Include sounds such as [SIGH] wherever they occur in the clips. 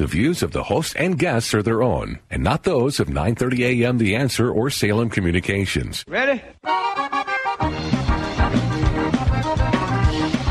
The views of the host and guests are their own, and not those of 930 AM The Answer or Salem Communications. Ready?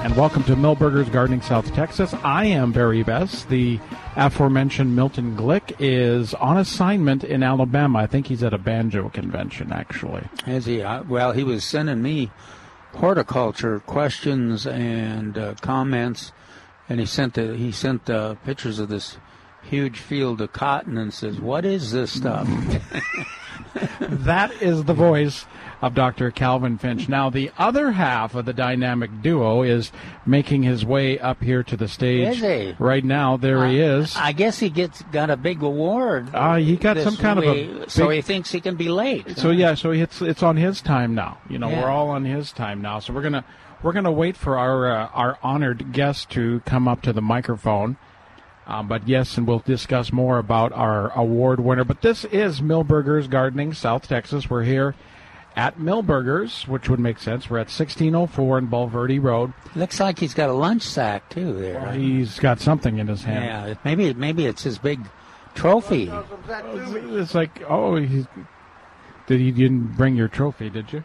and welcome to Milberger's Gardening South Texas. I am Barry Best. The aforementioned Milton Glick is on assignment in Alabama. I think he's at a banjo convention, actually. Is he? Uh, well, he was sending me horticulture questions and uh, comments, and he sent the, he sent uh, pictures of this huge field of cotton and says, "What is this stuff?" [LAUGHS] that is the voice of Dr. Calvin Finch. Now, the other half of the dynamic duo is making his way up here to the stage. Is he? Right now, there he is. I guess he gets got a big award. Uh, he got some kind week, of a. Big, so he thinks he can be late. So yeah, so it's it's on his time now. You know, Yeah. we're all on his time now. So we're gonna we're gonna wait for our uh, our honored guest to come up to the microphone. Um, but yes, and we'll discuss more about our award winner. But this is Milberger's Gardening, South Texas. We're here at Milberger's, which would make sense. We're at 1604 in Bulverde Road. Looks like he's got a lunch sack too there. He's got something in his hand. yeah, maybe maybe it's his big trophy. It's like, oh, he's, did you didn't bring your trophy, did you?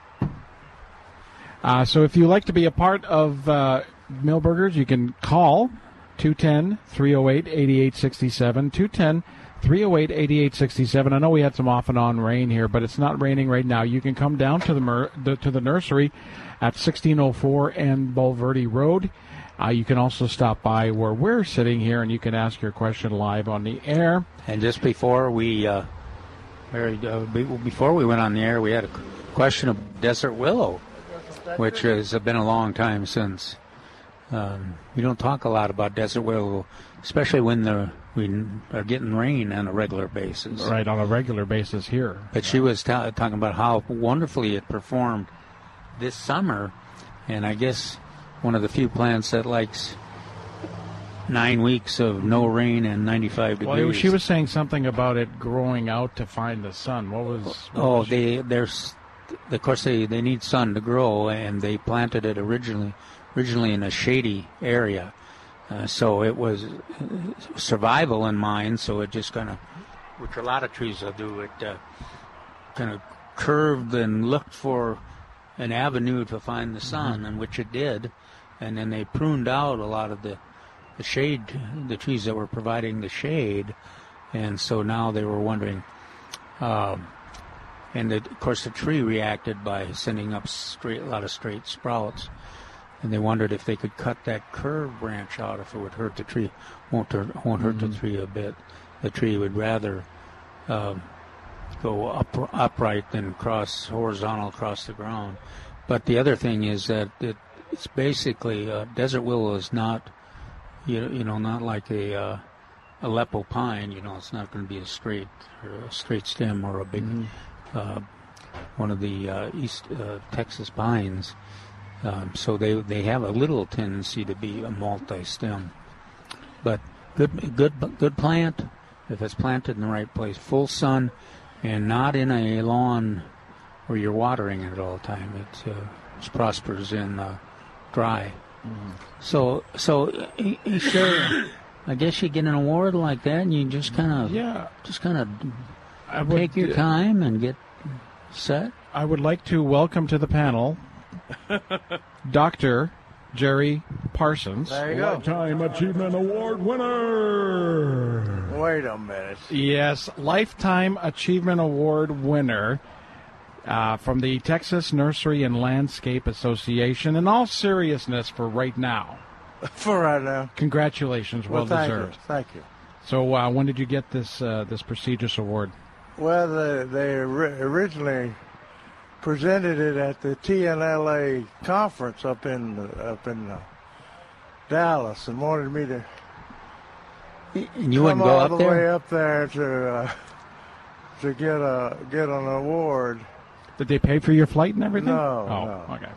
Uh, so if you like to be a part of uh, Milberger's, you can call 210 308 8867. 210 308 8867. I know we had some off and on rain here, but it's not raining right now. You can come down to the, mer- the to the nursery at 1604 and Bulverde Road. Uh, you can also stop by where we're sitting here, and you can ask your question live on the air. And just before we, uh, uh, before we went on the air, we had a question of desert willow, which has been a long time since. Um, we don't talk a lot about desert willow, especially when the, we are getting rain on a regular basis. Right, on a regular basis here. But she was ta- talking about how wonderfully it performed this summer, and I guess one of the few plants that likes nine weeks of no rain and 95 degrees. Well, she was saying something about it growing out to find the sun. What was? what Oh, was they there's of course they, they need sun to grow, and they planted it originally originally in a shady area, uh, so it was uh, survival in mind. So it just kind of, which a lot of trees will do, it uh, kind of curved and looked for an avenue to find the sun, and which it did, and then they pruned out a lot of the the shade, the trees that were providing the shade, and so now they were wondering. Um, and the, of course, the tree reacted by sending up straight, a lot of straight sprouts. And they wondered if they could cut that curved branch out, if it would hurt the tree. Won't hurt, won't hurt the tree a bit. The tree would rather um, go up, upright than cross horizontal across the ground. But the other thing is that it, it's basically uh, desert willow is not, you, you know, not like a uh, Aleppo pine. You know, it's not going to be a straight or a straight stem or a big uh, one of the uh, East uh, Texas pines. Um, so they they have a little tendency to be a multi-stem, but good good good plant if it's planted in the right place, full sun, and not in a lawn where you're watering it all the time. It, uh, it prospers in uh, dry. So so uh, uh, sure. [COUGHS] I guess you get an award like that, and you just kind of Yeah, just kind of I would, take your time and get set. I would like to welcome to the panel [LAUGHS] Dr. Jerry Parsons. There you go. Time Achievement Award winner. wait a minute. Yes, Lifetime Achievement Award winner uh, from the Texas Nursery and Landscape Association. In all seriousness, for right now, [LAUGHS] For right now. congratulations, well, thank deserved. you. Thank you. So, uh, when did you get this uh, this prestigious award? Well, they, they ori- originally presented it at the TNLA conference up in up in uh, Dallas and wanted me to And you come wouldn't go all up the there? way up there to uh, to get a get an award. Did they pay for your flight and everything? No, Oh, no. okay.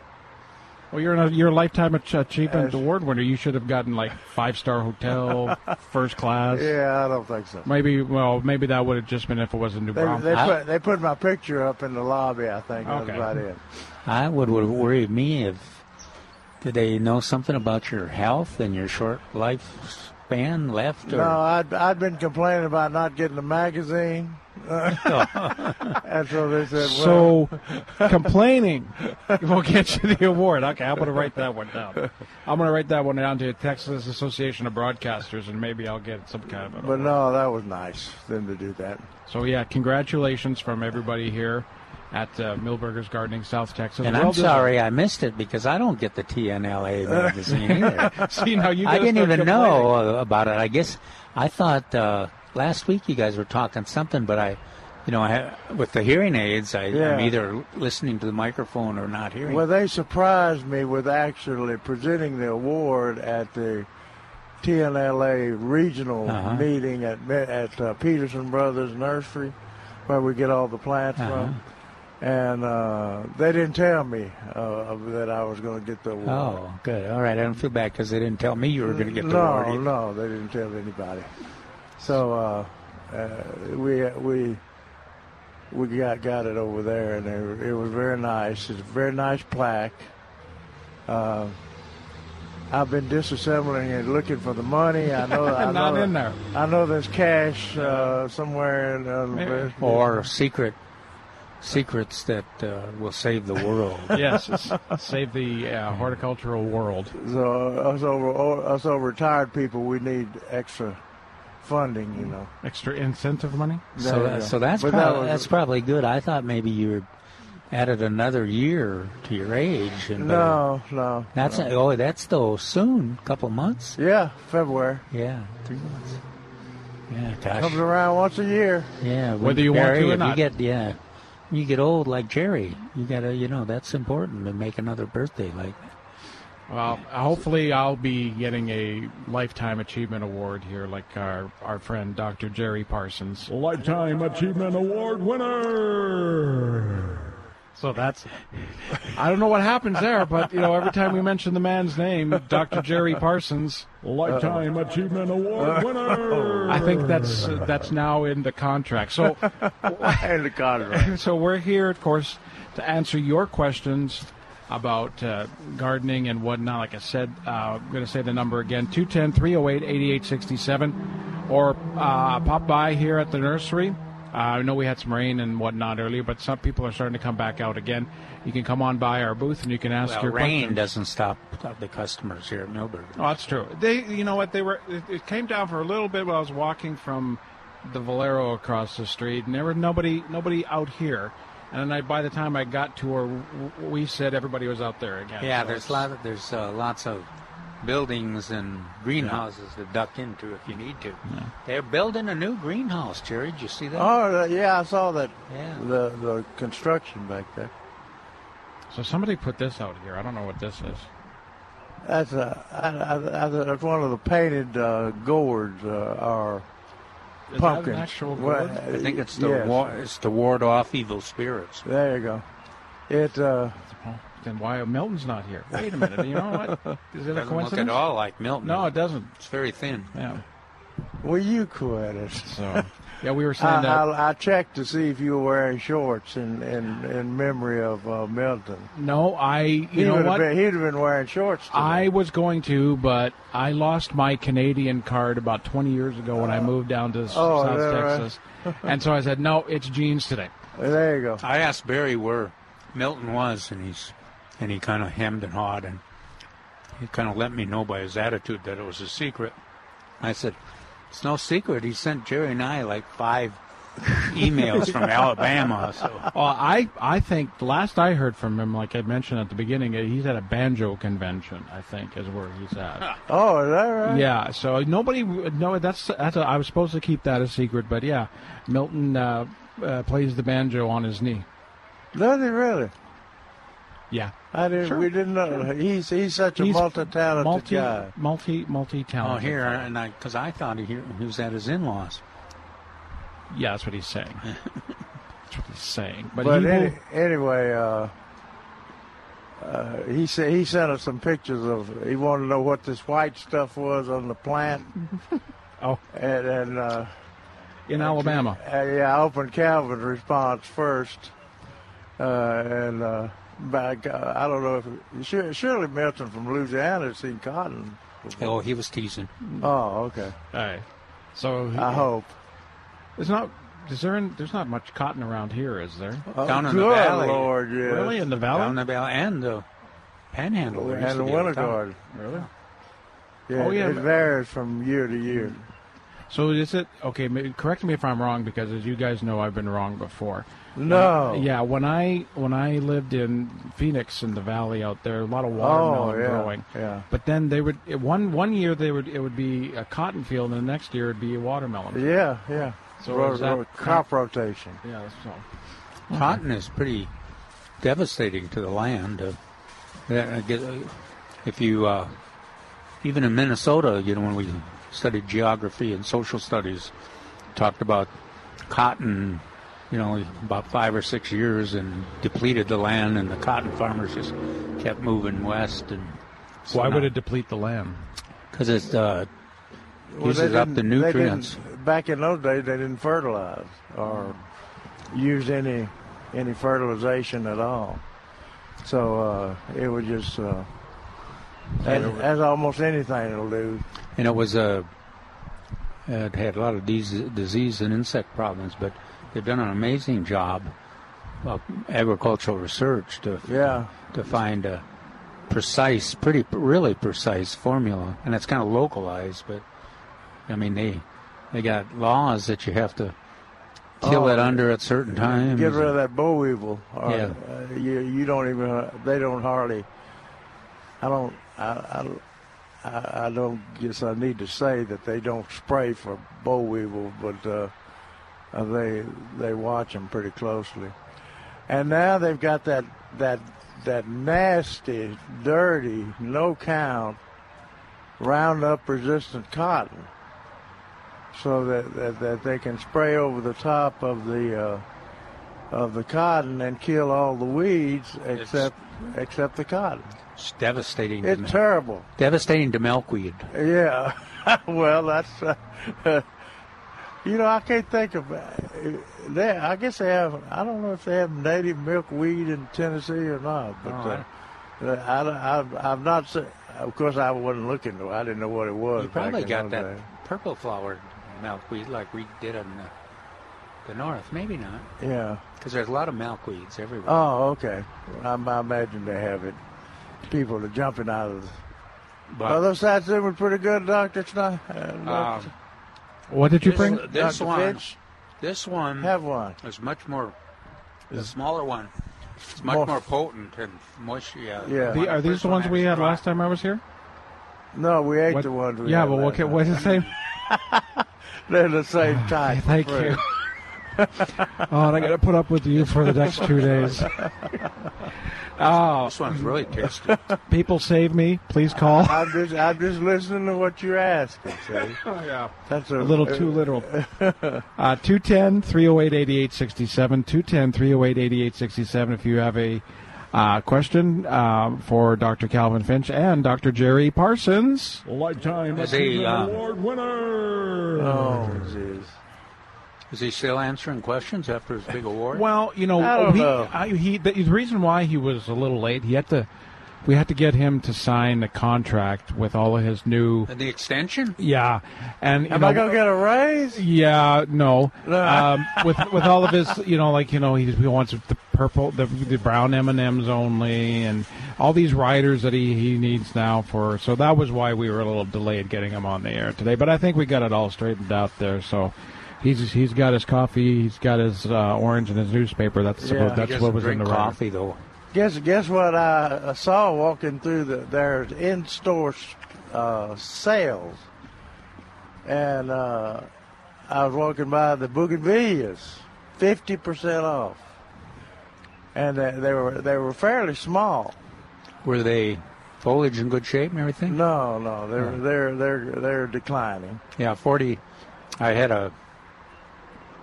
Well, you're a, you're a lifetime achievement Yes. award winner. You should have gotten like five star hotel, [LAUGHS] first class. Yeah, I don't think so. Maybe well, maybe that would have just been if it was a New They, Braunfels. they I- put they put my picture up in the lobby. I think that's about it. I would would worry me if did they know something about your health and your short lifespan left? Or No, I'd I'd been complaining about not getting a magazine, [LAUGHS] and so they said, "Well, So, complaining [LAUGHS] will get you the award. Okay, I'm going to write that one down. I'm going to write that one down to the Texas Association of Broadcasters, and maybe I'll get some kind of an but award. no, that was nice them to do that." So, yeah, congratulations from everybody here at uh, Milberger's Gardening, South Texas. and Well I'm sorry I missed it because I don't get the TNLA [LAUGHS] magazine either. See, now you I didn't even know about it. I guess I thought uh, last week you guys were talking something, but I, you know, I with the hearing aids, I, I'm Yeah. either listening to the microphone or not hearing. Well, they surprised me with actually presenting the award at the TNLA regional Uh-huh. meeting at at uh, Peterson Brothers Nursery, where we get all the plants Uh-huh. from. And uh, they didn't tell me uh, that I was going to get the award. oh, good. All right. I don't feel bad because they didn't tell me you were going to get the no, award. either. no, they didn't tell anybody. So uh, uh, we we we got got it over there, and it, it was very nice. It's a very nice plaque. Uh, I've been disassembling it, looking for the money. I know, [LAUGHS] I Not know, in there. I know there's cash uh, somewhere in uh, Maybe. Or secret secrets that uh, will save the world. [LAUGHS] yes, save the uh, horticultural world. So us over us over retired people, we need extra funding. You know. Extra incentive money? so, There you that, so that's But that prob- was- that's probably good. I thought maybe you were added another year to your age. And better- No, no. That's no. oh, that's though soon, A couple months. Yeah, February. Yeah, three months. Yeah, gosh. Comes around once a year. Yeah, Whether you want to or not. You get yeah, you get old like Jerry, you gotta you know that's important to make another birthday like. Well, hopefully I'll be getting a Lifetime Achievement Award here, like our, our friend Dr. Jerry Parsons. Lifetime Achievement Award winner! So that's, I don't know what happens there, but, you know, every time we mention the man's name, Dr. Jerry Parsons, Lifetime Achievement Award [LAUGHS] winner! I think that's, uh, that's now in the contract. So, [LAUGHS] and the contract. [LAUGHS] so we're here, of course, to answer your questions about uh, gardening and whatnot. Like I said, uh, I'm going to say the number again 210 308 8867. Or uh, pop by here at the nursery. Uh, I know we had some rain and whatnot earlier, but some people are starting to come back out again. You can come on by our booth and you can ask Well, your rain questions. doesn't stop the customers here at Millburg. Oh, that's true. They, you know what? They were. It, it came down for a little bit while I was walking from the Valero across the street, and there was nobody, nobody out here. And I, by the time I got to where we said everybody was out there again. Yeah, So there's it's- lot of, there's uh, lots of buildings and greenhouses to duck into if you need to. They're building a new greenhouse, Jerry. Did you see that? Oh, yeah, I saw that. Yeah. The the construction back there. So somebody put this out here. I don't know what this is. That's a, I, I, I, that's one of the painted uh, gourds uh, or Is pumpkins. that an actual Well, gourd? I think it's to yes. wa- it's to ward off evil spirits. There you go. It uh, then why Milton's not here? Wait a minute. You know what? Is it a Doesn't look coincidence? at all like Milton. No, it doesn't. it's very thin. Yeah. well, you quit it. So yeah, we were saying I, that. I, I checked to see if you were wearing shorts in in, in memory of uh, Milton. no, I. You he know what? been, he'd have been wearing shorts. Today. I was going to, but I lost my Canadian card about 20 years ago when I moved down to Oh, South is that right? Texas. [LAUGHS] and so I said, no, it's jeans today. there you go. I asked Barry where Milton was, and he's and he kind of hemmed and hawed, and he kind of let me know by his attitude that it was a secret. I said, It's no secret. He sent Jerry and I like five emails from Alabama. So Well, I I think the last I heard from him, like I mentioned at the beginning, uh, he's at a banjo convention. I think is where he's at. Oh, is that right? yeah. So nobody no that's that's a, I was supposed to keep that a secret, but yeah, Milton uh, uh, plays the banjo on his knee. Does he really? Yeah. I didn't. Sure. We didn't know. He's he's such a He's multi-talented multi guy. multi multi-talented. oh, talented. here and I because I thought he, he was at his in-laws. Yeah, that's what he's saying. [LAUGHS] that's what he's saying. But, But he will- anyway, uh, uh, he said he sent us some pictures of. He wanted to know what this white stuff was on the plant, [LAUGHS] oh and, and uh, in Alabama. uh, yeah, I opened Calvin's response first, uh, and uh, back, uh, I don't know if sure, surely Milton from Louisiana has seen cotton. before. Oh, he was teasing. Oh, okay. All right. So I hope. there's not is there there's not much cotton around here, is there? Down oh, in the good valley. Lord, yes. Really in the valley? Down the valley and the Panhandle. there used and the be a winter ton. garden. Really? Yeah, Oh, yeah, it varies from year to year. So is it okay? Correct me if I'm wrong, because as you guys know, I've been wrong before. No. Yeah, when I when I lived in Phoenix in the valley out there, a lot of Oh, watermelon yeah. growing. Yeah. But then they would one one year they would it would be a cotton field, and the next year it'd be a watermelon. Yeah, yeah. So Ro- is that ro- crop rotation. Yeah. So Cotton is pretty devastating to the land. Uh, I get- uh, if you, uh, even in Minnesota, you know, when we studied geography and social studies, talked about cotton, you know, about five or six years and depleted the land, and the cotton farmers just kept moving west. And why would it deplete the land? Because it uh, Well, uses they up the nutrients. Back in those days, they didn't fertilize or use any any fertilization at all. So uh, it was just uh, as, as almost anything it'll do. and it was a it had a lot of these disease and insect problems, but they've done an amazing job of agricultural research to Yeah. to find a precise, pretty really precise formula, and it's kind of localized. But I mean, they they got laws that you have to kill Oh, it under at certain times. Get rid of that boll weevil. Or, Yeah. uh, you you don't even they don't hardly. I don't I, I I don't guess I need to say that they don't spray for boll weevil, but uh, uh, they they watch them pretty closely. And now they've got that that that nasty, dirty, no count Roundup resistant cotton, so that, that that they can spray over the top of the uh, of the cotton and kill all the weeds except except the cotton. It's devastating. It's mi- terrible. devastating to milkweed. Yeah. [LAUGHS] well, that's. Uh, [LAUGHS] you know, I can't think of. that. I guess they have. I don't know if they have native milkweed in Tennessee or not, but Oh, uh, I, I, I've, not. se- Of course, I wasn't looking. I didn't know what it was. You probably got that days. purple flowered milkweed like we did in the, the north. Maybe not, Yeah. because there's a lot of milkweeds everywhere. Oh, okay. I, I imagine they have it. People are jumping out of. The, but Other sides doing pretty good, Doctor Sny. Uh, um, What did you this, bring? this Dr. one, Finch? this one have one. is much more. The smaller one, it's much More- more, potent and moisture. Uh, yeah. Yeah. The- are these the ones we had last time I was here? No, we ate What- the ones. We yeah, had but what, last ca- time. what's the same? [LAUGHS] They're the same ah, type. Thank you. [LAUGHS] oh, and I got to put up with you for the next two days. [LAUGHS] Oh, This one's really tasty. [LAUGHS] people save me. Please call. [LAUGHS] I'm just, I'm just listening to what you're asking. See, [LAUGHS] Oh, yeah. that's a, A little too literal. Uh, 210 308 8867. 210 308 8867. If you have a uh, question uh, for Dr. Calvin Finch and Dr. Jerry Parsons. Lifetime Is he, um, Award winner. Oh, jeez. Is he still answering questions after his big award? Well, you know, I don't he, know. I, he the, the reason why he was a little late, he had to we had to get him to sign the contract with all of his new. And the extension? Yeah, and you Am know, I gonna get a raise? yeah, no. [LAUGHS] No. Um, with with all of his, you know, like you know, he, he wants the purple, the, the brown M and M's only, and all these riders that he he needs now for. So that was why we were a little delayed getting him on the air today. But I think we got it all straightened out there. So. He's he's got his coffee, he's got his uh, orange and his newspaper. That's Yeah. what, that's what was in the rider. coffee though. Guess guess what I uh, saw walking through the, their in-store uh, sales, and uh, I was walking by the Bougainvilleas, fifty percent off, and they, they were they were fairly small. Were they foliage in good shape and everything? No, no, they're they're they're they're declining. Yeah, 40. I had a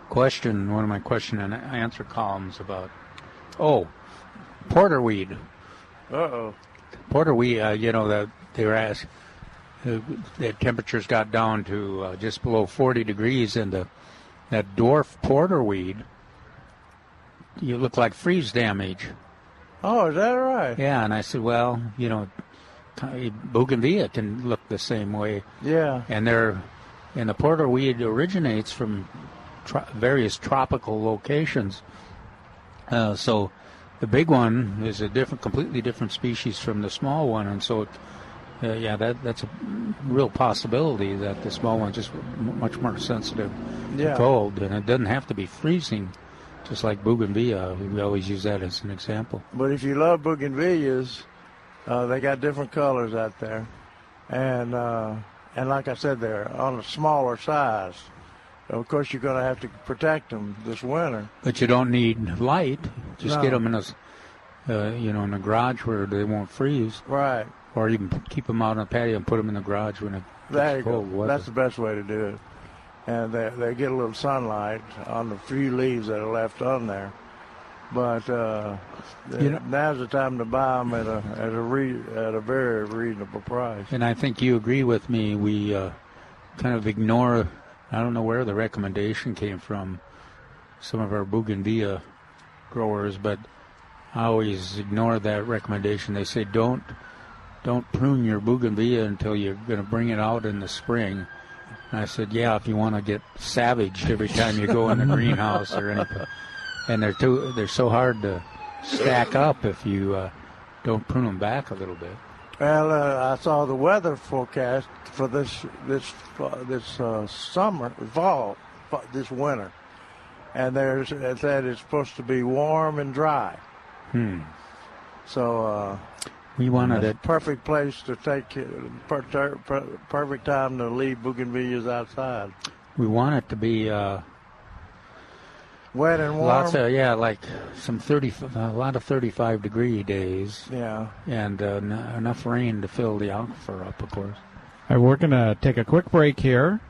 question, one of my question and answer columns about, oh, porterweed. Uh oh. Porterweed, uh, you know, that they were asked, uh, the temperatures got down to uh, just below 40 degrees, and the, that dwarf porterweed, you look like freeze damage. Oh, is that right? Yeah, and I said, well, you know, bougainvillea can look the same way. Yeah. and they're and the porterweed originates from tro- various tropical locations. Uh, so the big one is a different, completely different species from the small one, and so uh, yeah, that that's a real possibility that the small one's just m- much more sensitive Yeah. to cold, and it doesn't have to be freezing. Just like bougainvillea, we always use that as an example. But if you love bougainvilleas, uh, they got different colors out there, and uh, and like I said, they're on a smaller size. Of course, you're going to have to protect them this winter. But you don't need light. Just No. get them in a, uh, you know, in a garage where they won't freeze. Right. Or you can keep them out on the patio and put them in the garage when it gets go. cold weather. That's the best way to do it. And they they get a little sunlight on the few leaves that are left on there. But uh, You know- now's the time to buy them at a at a re, at a very reasonable price. And I think you agree with me. We uh, kind of ignore. I don't know where the recommendation came from. Some of our bougainvillea growers, but I always ignore that recommendation. They say don't don't prune your bougainvillea until you're going to bring it out in the spring. And I said, yeah, if you want to get savaged every time you go in the greenhouse or anything. And they're too they're so hard to stack up if you uh, don't prune them back a little bit. Well, uh, I saw the weather forecast for this this this uh, summer, fall, this winter, and there's it said it's supposed to be warm and dry. Hmm. So uh, We wanted a perfect place to take per, per, per- perfect time to leave bougainvilleas outside, We want it to be uh, wet and warm. lots of yeah, like some thirty, a lot of thirty-five degree days, yeah. and uh, n- enough rain to fill the aquifer up, of course. All right, we're going to take a quick break here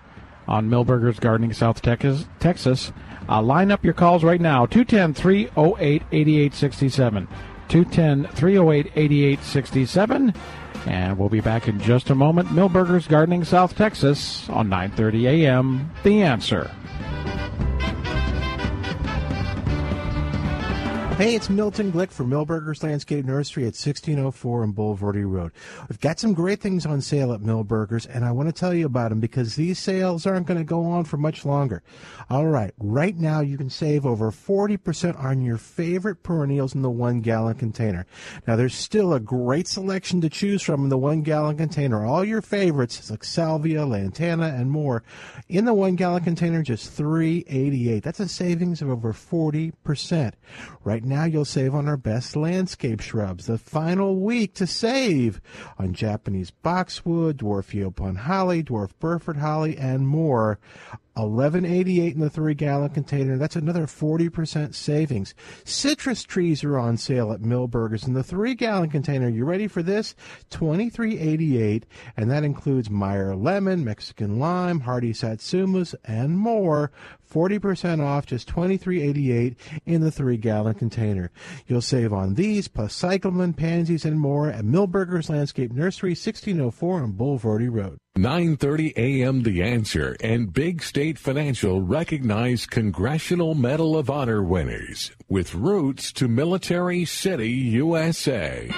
on Milberger's Gardening South Texas. Texas. Uh, line up your calls right now 210 308 8867. 210 308 8867. And we'll be back in just a moment. Millburgers Gardening South Texas on 9:30 a.m. The answer. Hey, it's Milton Glick from Milberger's Landscape Nursery at 1604 on Bulverde Road. We've got some great things on sale at Milberger's, and I want to tell you about them because these sales aren't going to go on for much longer. All right, right now you can save over 40% on your favorite perennials in the one gallon container. Now, there's still a great selection to choose from in the one gallon container. All your favorites like salvia, lantana, and more in the one gallon container, just 388. That's a savings of over 40%. Right now, you'll save on our best landscape shrubs. The final week to save on Japanese boxwood, dwarf Yaupon holly, dwarf Burford holly, and more. 1188 in the three gallon container. That's another 40% savings. Citrus trees are on sale at Milberger's in the three gallon container. You ready for this? 2388 and that includes Meyer lemon, Mexican lime, hardy satsumas, and more. 40% off, just 2388 in the three gallon container. You'll save on these, plus cyclamen, pansies, and more at Milberger's Landscape Nursery, 1604 on Bulverde Road. 9:30 a.m. The Answer and Big State Financial recognize Congressional Medal of Honor winners with roots to Military City, USA.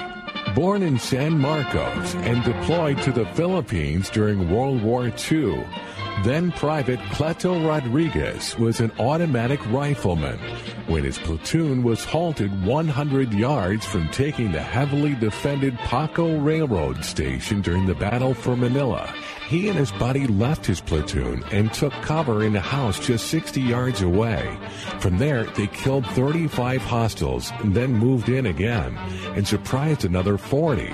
Born in San Marcos and deployed to the Philippines during World War II, then Private Cleto Rodriguez was an automatic rifleman when his platoon was halted 100 yards from taking the heavily defended Paco Railroad Station during the Battle for Manila. He and his buddy left his platoon and took cover in a house just 60 yards away. From there, they killed 35 hostiles and then moved in again and surprised another 40.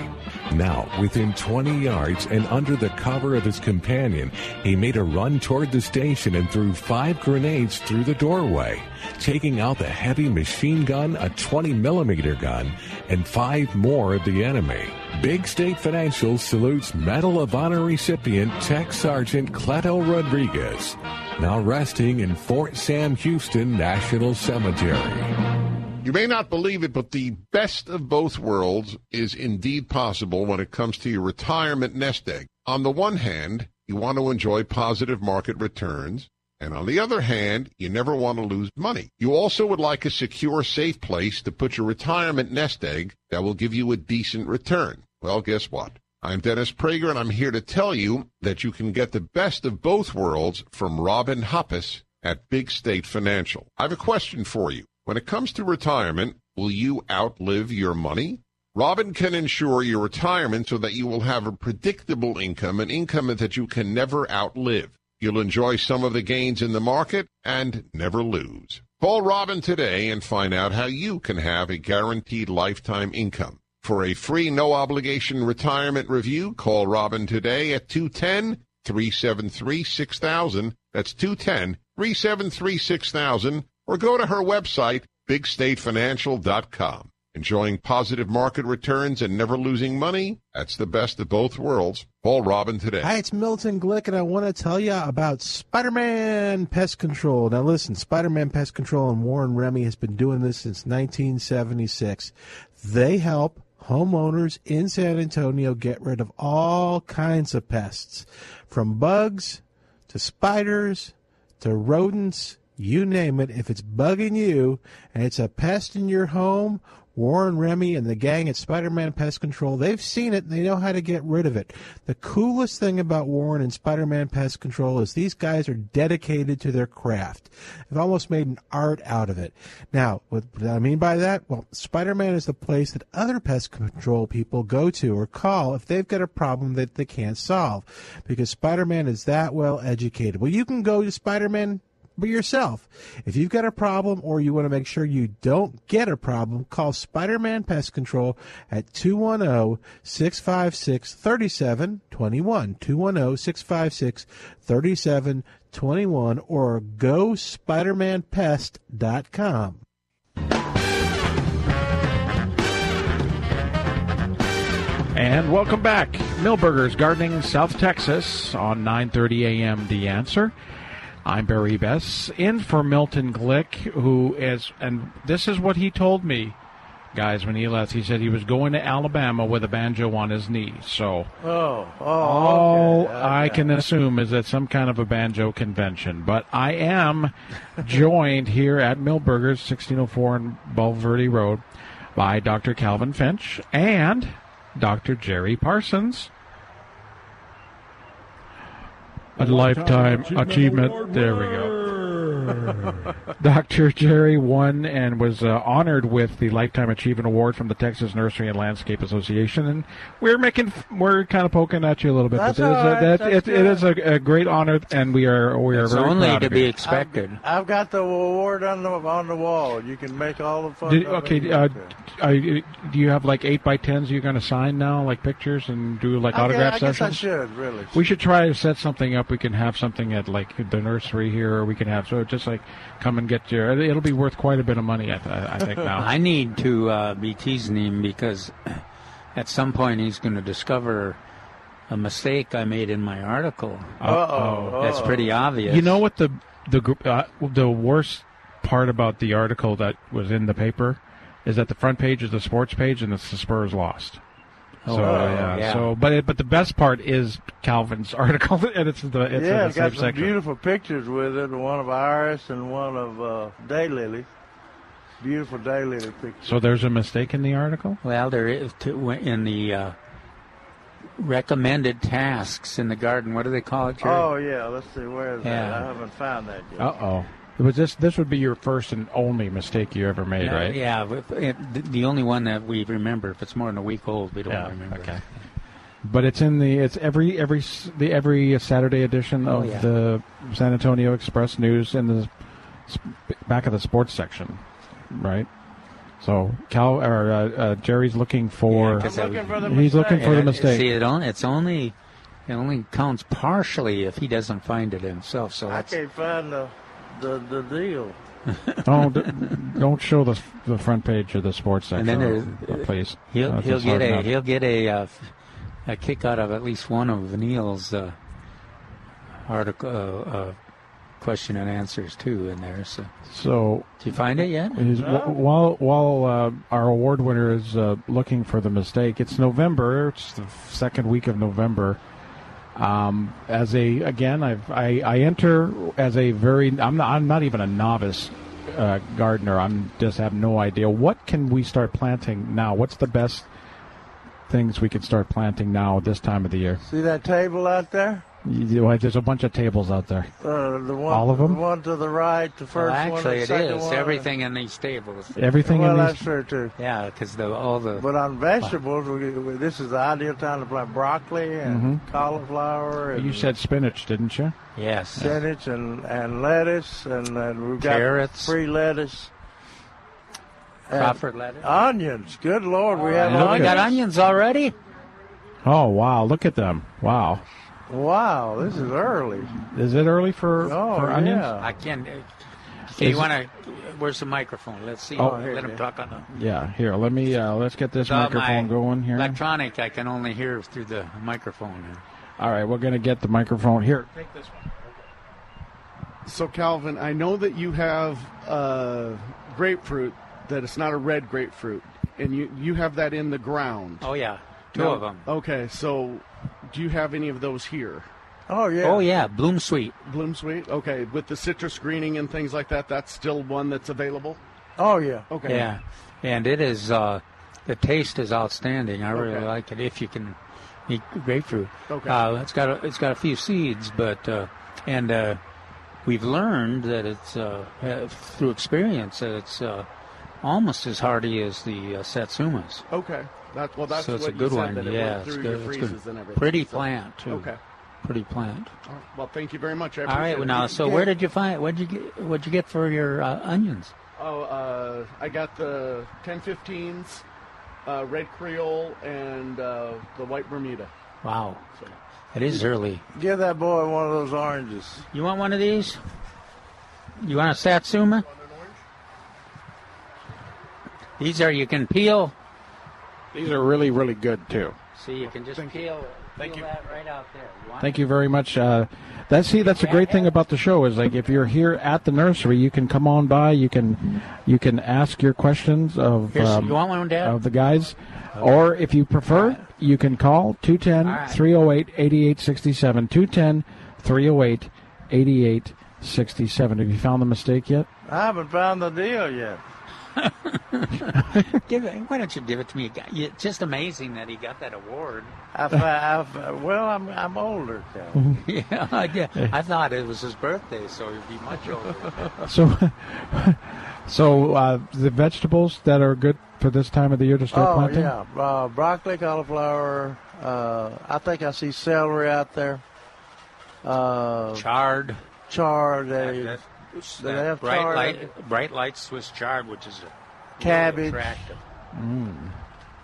Now, within 20 yards and under the cover of his companion, he made a run toward the station and threw five grenades through the doorway, taking out the heavy machine gun, a 20 millimeter gun, and five more of the enemy. Big State Financial salutes Medal of Honor recipient Tech Sergeant Cleto Rodriguez, now resting in Fort Sam Houston National Cemetery. You may not believe it, but the best of both worlds is indeed possible when it comes to your retirement nest egg. On the one hand, you want to enjoy positive market returns. And on the other hand, you never want to lose money. You also would like a secure, safe place to put your retirement nest egg that will give you a decent return. Well, guess what? I'm Dennis Prager, and I'm here to tell you that you can get the best of both worlds from Robin Hoppus at Big State Financial. I have a question for you. When it comes to retirement, will you outlive your money? Robin can ensure your retirement so that you will have a predictable income, an income that you can never outlive. You'll enjoy some of the gains in the market and never lose. Call Robin today and find out how you can have a guaranteed lifetime income. For a free, no obligation retirement review, call Robin today at 210 373 6000. That's 210 373 6000 or go to her website, bigstatefinancial.com. Enjoying positive market returns and never losing money? That's the best of both worlds. Paul Robin today. Hi, it's Milton Glick, and I want to tell you about Spider Man Pest Control. Now, listen, Spider Man Pest Control and Warren Remy has been doing this since 1976. They help homeowners in San Antonio get rid of all kinds of pests, from bugs to spiders to rodents you name it, if it's bugging you and it's a pest in your home, Warren Remy and the gang at Spider Man Pest Control, they've seen it and they know how to get rid of it. The coolest thing about Warren and Spider Man Pest Control is these guys are dedicated to their craft. They've almost made an art out of it. Now, what do I mean by that? Well, Spider Man is the place that other pest control people go to or call if they've got a problem that they can't solve because Spider Man is that well educated. Well, you can go to Spider Man but yourself. If you've got a problem or you want to make sure you don't get a problem, call Spider Man Pest Control at 210 656 3721. 210 656 3721 or go SpiderManPest.com. And welcome back. Milberger's Gardening, South Texas on 9:30 a.m. The Answer. I'm Barry Bess, in for Milton Glick, who is, and this is what he told me, guys, when he left. He said he was going to Alabama with a banjo on his knee. So, oh, oh all okay, okay. I can assume is that some kind of a banjo convention. But I am [LAUGHS] joined here at Milberger's, 1604 on Bulverde Road, by Dr. Calvin Finch and Dr. Jerry Parsons a lifetime, achievement. There we go. [LAUGHS] Dr. Jerry won and was uh, honored with the Lifetime Achievement Award from the Texas Nursery and Landscape Association, and we're making we're kind of poking at you a little bit, That's but it is, right. a, that, it, it is a, a, great honor, and we are we are it's very only proud to of be you. expected. I've, I've, got the award on the on the wall. You can make all the fun. Did, okay, uh, are, do you have like eight by tens you're going to sign now, like pictures, and do like I, autograph I sessions? guess I should really. We should try to set something up. We can have something at like the nursery here, or we can have so just like come and get your. It'll be worth quite a bit of money, I, th- I think now. [LAUGHS] I need to uh, be teasing him because at some point he's going to discover a mistake I made in my article. Uh-oh. That's pretty obvious. You know what the the gr- uh, the worst part about the article that was in the paper is that the front page is the sports page and it's the Spurs lost. Oh, so yeah, yeah. so but it, but the best part is Calvin's [LAUGHS] article, and it's the it's yeah, in it's the got some section. beautiful pictures with it. One of Iris and one of uh, Daylily. Beautiful Daylily pictures. So there's a mistake in the article. Well, there is to, in the uh, recommended tasks in the garden. What do they call it, Jerry? Oh yeah, let's see where is that? I haven't found that yet. Uh oh. Was this this would be your first and only mistake you ever made, No, right? Yeah, but it, the- the only one that we remember. If it's more than a week old, we don't Yeah, remember. okay. But it's in the it's every every the every Saturday edition Oh, of yeah. the San Antonio Express News in the back of the sports section, right? So Cal or uh, uh, Jerry's looking for Yeah, 'cause I'm looking for the he's looking for the mistake. See, it only, it's only it only counts partially if he doesn't find it himself. So I that's can't find the the, the deal. [LAUGHS] oh, d- don't show the the front page of the sports And section, then uh, please. he'll That's he'll get a enough. he'll get a uh, a kick out of at least one of Neil's uh, article uh, uh, question and answers too in there. So So did you find it yet? Is, wh- while while uh, our award winner is uh, looking for the mistake, it's November. It's the second week of November. Um, as a again, I've, I I enter as a very I'm not I'm not even a novice uh, gardener. I'm just have no idea what can we start planting now. What's the best things we can start planting now this time of the year? See that table out there? You, there's a bunch of tables out there. Uh, the one, All of 'em? The one to the right, the first Well, one, actually, the it one. everything in these tables. Everything Well, in that's these. true too. Yeah, because the all the But on vegetables, we, we, this is the ideal time to plant broccoli and cauliflower and Mm-hmm. You said spinach, didn't you? yes. spinach and, and lettuce and, and we've got Carrots. free lettuce. And Crawford lettuce. Onions. Good Lord, we have Look Oh, we got onions already. Oh wow! Look at them! Wow. Wow, this is early. Is it early for, Oh, for onions? yeah. I can. Uh, okay, you want to? Where's the microphone? Let's see. Oh, here, Let him talk on the Yeah, here. Let me. Uh, let's get this With microphone going here. electronic. I can only hear through the microphone. All right, we're gonna get the microphone here. Take this one. So, Calvin, I know that you have uh, grapefruit, that it's not a red grapefruit, and you, you have that in the ground. Oh yeah, two Now- of them. Okay, so do you have any of those here? Oh yeah. Oh yeah, Bloom Sweet. Bloom Sweet? Okay, with the citrus greening and things like that, that's still one that's available? Oh yeah. Okay. Yeah, and it is. Uh, the taste is outstanding. I really Okay. like it. If you can eat grapefruit, Okay. uh, it's got a, it's got a few seeds, but uh, and uh, we've learned that it's uh, uh, through experience that it's uh, almost as hardy as the uh, satsumas. Okay. That, well, that's so it's what a good you said, one. that it yeah, it's good. it's good. Pretty so- plant too. Okay. Pretty plant. All right. Well, thank you very much. I All right. Well, now, so yeah. where did you find? What'd you get? What'd you get for your uh, onions? Oh, uh, I got the 1015s, uh, Red Creole, and uh, the White Bermuda. Wow, it is early. Give that boy one of those oranges. You want one of these? You want a satsuma? These are you can peel. These are really, really good too. See, you can just peel. Thank you. That right out there. You want Thank you very much. Uh, that's see, that's a great thing about the show is like if you're here at the nursery, you can come on by. You can you can ask your questions of um, you want one, Dad? of the guys, or if you prefer, you can call 210-308-8867. 210-308-8867. Have you found the mistake yet? I haven't found the deal yet. [LAUGHS] Give it, why don't you give it to me? It's just amazing that he got that award. I, fi- I fi- well, I'm I'm older, Cal. [LAUGHS] yeah, I, did. I thought it was his birthday, so he'd be much older. So, [LAUGHS] so uh, the vegetables that are good for this time of the year to start Oh planting. yeah, uh, broccoli, cauliflower. Uh, I think I see celery out there. Uh, Chard. chard. That- they that have bright chard. light, bright light Swiss chard, which is a Cabbage. really attractive.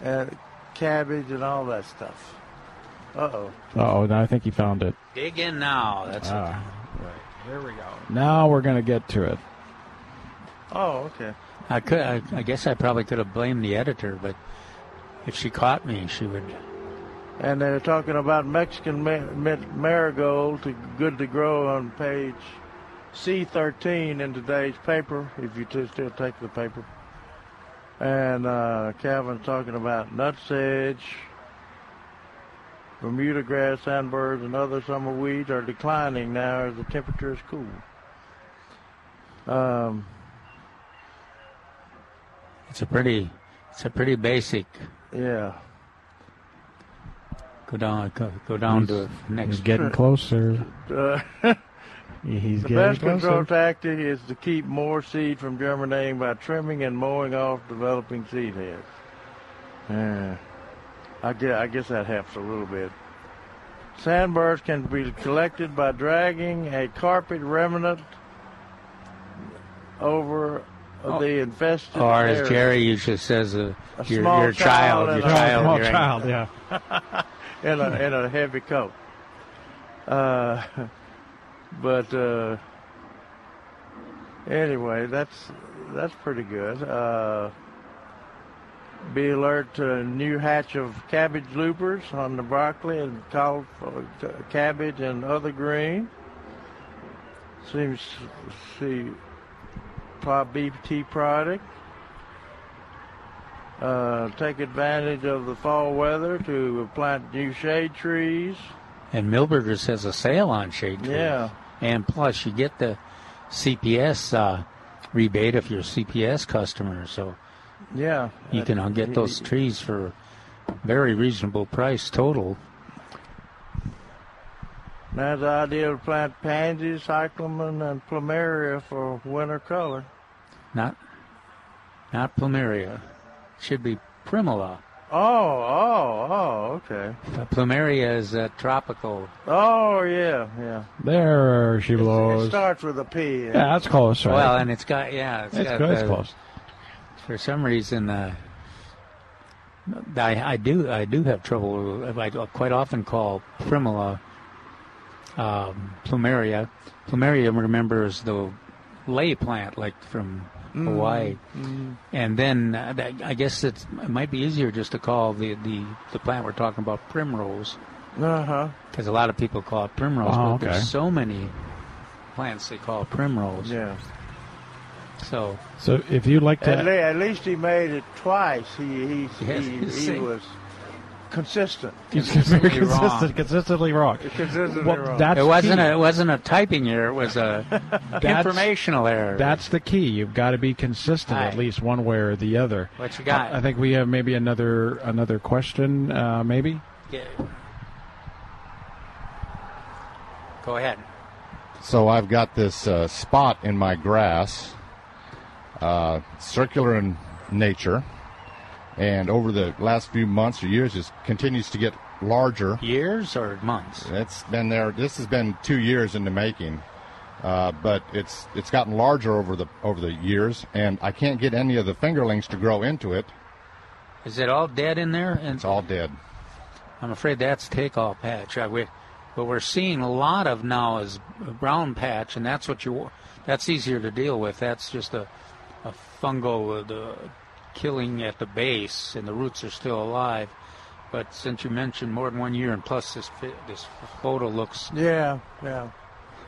uh, cabbage and all that stuff. Uh oh. Oh, now I think he found it. Dig in now. That's Ah. Here we go. Now we're going to get to it. Oh, okay. I could. I, I guess I probably could have blamed the editor, but if she caught me, she would. And they're talking about Mexican ma- ma- marigold, to, good to grow on page C13 in today's paper, if you t- still take the paper. And uh, Calvin's talking about nutsedge, Bermuda grass, sandburs, and other summer weeds are declining now as the temperature is cool. Um, It's a pretty, it's a pretty basic. yeah. Go down, go, go down to next. He's getting [LAUGHS] closer. Uh, [LAUGHS] He's the best closer. control tactic is to keep more seed from germinating by trimming and mowing off developing seed heads. Yeah. I guess, I guess that helps a little bit. Sandburs can be collected by dragging a carpet remnant over Oh. the infested Or as area. Jerry usually says, uh, A your, small your child, your and a- child, Small child, yeah. [LAUGHS] in a in a heavy coat. Uh, [LAUGHS] but uh, anyway, that's that's pretty good. Uh, be alert to a new hatch of cabbage loopers on the broccoli and called cabbage and other green. Seems to see BT product. Uh, take advantage of the fall weather to plant new shade trees. And Milberger's has a sale on shade trees. Yeah. And plus, you get the CPS uh, rebate if you're a CPS customer. So Yeah. you can uh, get those trees for very reasonable price total. Now it's ideal to plant pansies, cyclamen, and plumeria for winter color. Not, not plumeria. Should be primula. Oh, oh, oh, okay. Plumeria is uh, tropical. Oh, yeah, yeah. There she blows. It starts with a P. Yeah, that's close, right? Well, and it's got yeah, it's It's got good, it's close. For some reason, uh, I, I do I do have trouble. I quite often call primula um, plumeria. Plumeria, remember, is the lei plant, like from Hawaii. Mhm. And then uh, I guess it's, it might be easier just to call the, the, the plant we're talking about primrose. Uh huh. Because a lot of people call it primrose, Oh, but okay. there's so many plants they call primrose. Yeah. So So if you'd like At, to, le- at least he made it twice. He he Yes, he, [LAUGHS] he was consistent. he's [LAUGHS] consistently very wrong. consistent, consistently wrong. Consistently Well, wrong. that's it wasn't key. a, it wasn't a typing error. It was a [LAUGHS] informational error. That's the key. You've got to be consistent, at least one way or the other. what you got. I, I think we have maybe another another question. Uh, maybe. Yeah. Go ahead. So I've got this uh, spot in my grass, uh, circular in nature, and over the last few months or years, it continues to get larger. Years or months? It's been there. This has been two years in the making, uh, but it's it's gotten larger over the over the years, and I can't get any of the fingerlings to grow into it. Is it all dead in there? And It's all dead. I'm afraid that's take-all patch. I, we, what we're seeing a lot of now is a brown patch, and that's what you. That's easier to deal with. That's just a, a fungal uh, the killing at the base, and the roots are still alive. But since you mentioned more than one year, and plus this this photo looks Yeah, yeah.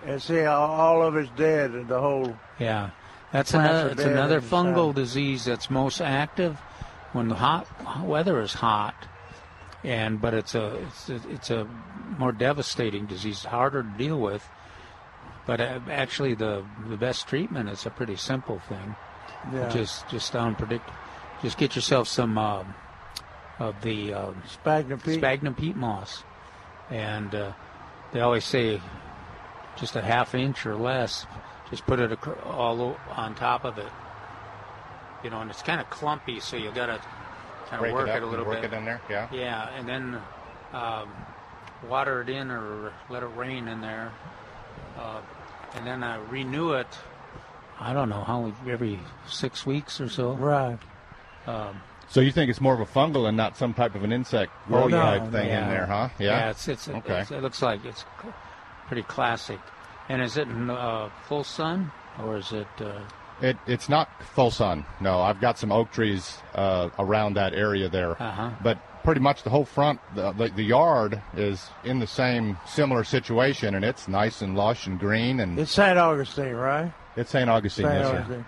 And see, all, of it's dead. and The whole. Yeah, that's another. It's another inside. fungal disease that's most active when the hot weather is hot, and but it's a it's a, it's a more devastating disease, harder to deal with. But uh, actually, the the best treatment is a pretty simple thing. Yeah. Just just down predict. Just get yourself some um, of the um, Sphagnum peat. sphagnum peat moss, and uh, they always say just a half inch or less. Just put it acro- all on top of it. You know, and it's kind of clumpy, so you got to kind of work it, up it a little and work bit. it in there. Yeah. Yeah, and then um, water it in or let it rain in there, uh, and then uh, renew it. I don't know how every six weeks or so. Right. Um, So you think it's more of a fungal and not some type of an insect growing no, type thing yeah. in there, huh? Yeah, it's, it's, Okay. it's it looks like it's pretty classic. And is it in uh, full sun or is it? Uh, It, it's not full sun. No, I've got some oak trees uh, around that area there. Uh-huh. But pretty much the whole front, the, the, the yard is in the same similar situation, and it's nice and lush and green. And It's St. Augustine, right? it's St. Augustine, St. yes, sir. Augustine.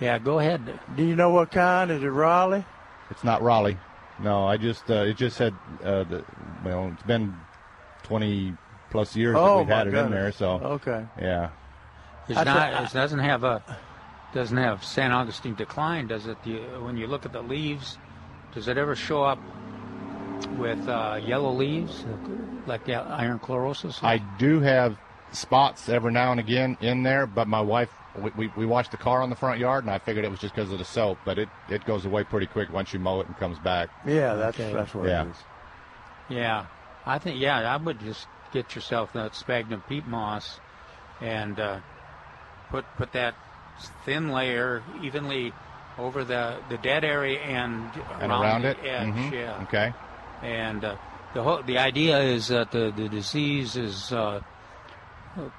Yeah, go ahead. Do you know what kind? Is it Raleigh? It's not Raleigh. No, I just uh, it just said uh, the, well, it's been twenty plus years Oh, that we've had it in there. So Okay. yeah, It's I not. try- It doesn't have a. Doesn't have San Augustine decline, does it? You, when you look at the leaves, does it ever show up with uh, yellow leaves, like the iron chlorosis? I do have spots every now and again in there, but my wife. We, we, we washed the car on the front yard, and I figured it was just because of the soap, but it, it goes away pretty quick once you mow it and comes back. Yeah, that's Okay. that's what Yeah. it is. Yeah, I think yeah, I would just get yourself that sphagnum peat moss, and uh, put put that thin layer evenly over the the dead area and And around the it? edge. Mhm. Yeah. Okay. And uh, the whole the idea is that the the disease is. Uh,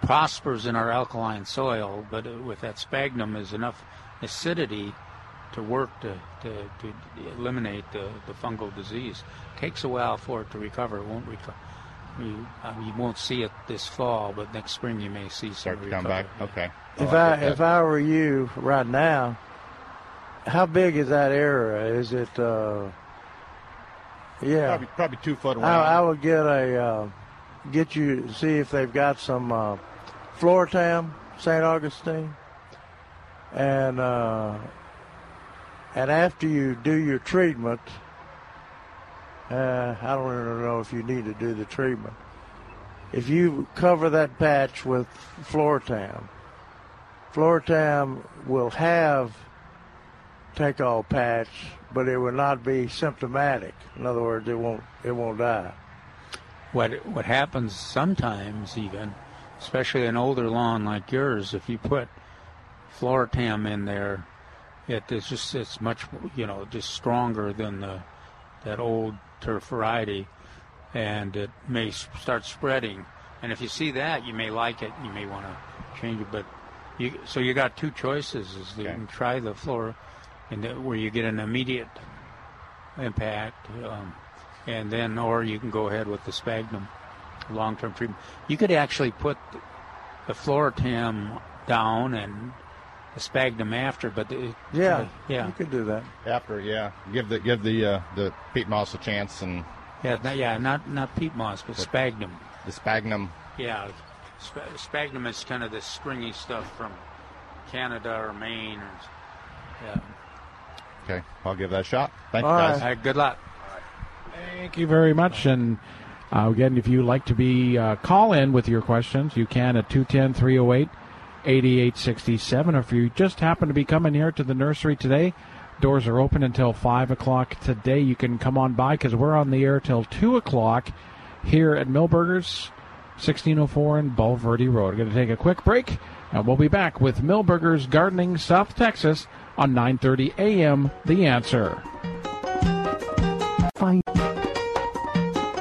prospers in our alkaline soil, but uh, with that sphagnum is enough acidity to work to, to, to eliminate the, the fungal disease. Takes a while for it to recover. It won't recover. You, uh, you won't see it this fall, but next spring you may see some Start to come recovery. back. Okay. If Oh, I if I were you right now, how big is that area? Is it? Uh, yeah, probably, probably two foot around. I, I would get a uh, get you see if they've got some uh, Floratam St. Augustine, and uh, and after you do your treatment, uh, I don't even know if you need to do the treatment. If you cover that patch with Floratam, Floratam will have take all patch, but it will not be symptomatic. In other words, it won't it won't die. What what happens sometimes, even, especially an older lawn like yours, if you put Floratam in there, it is just it's much you know just stronger than the that old turf variety, and it may start spreading. And if you see that, you may like it. You may want to change it, but you so you got two choices: is that you can try the flora, and where you get an immediate impact. Um, and then or you can go ahead with the sphagnum long-term treatment. You could actually put the Floratam down and the sphagnum after, but it, Yeah, yeah, you could do that. After, yeah, give the give the uh, the peat moss a chance and yeah, not, yeah, not not peat moss, but sphagnum. the sphagnum. Yeah, sp- sphagnum is kind of the stringy stuff from Canada or Maine. Or, yeah. Okay, I'll give that a shot. Thank All you right. guys. All right, good luck. Thank you very much. And uh, again, if you like to be uh, call in with your questions, you can at 210 308 8867. Or if you just happen to be coming here to the nursery today, doors are open until 5 o'clock today. You can come on by because we're on the air till 2 o'clock here at Milberger's, 1604 and Bulverde Road. We're going to take a quick break, and we'll be back with Milberger's Gardening South Texas on 9:30 a.m. The Answer.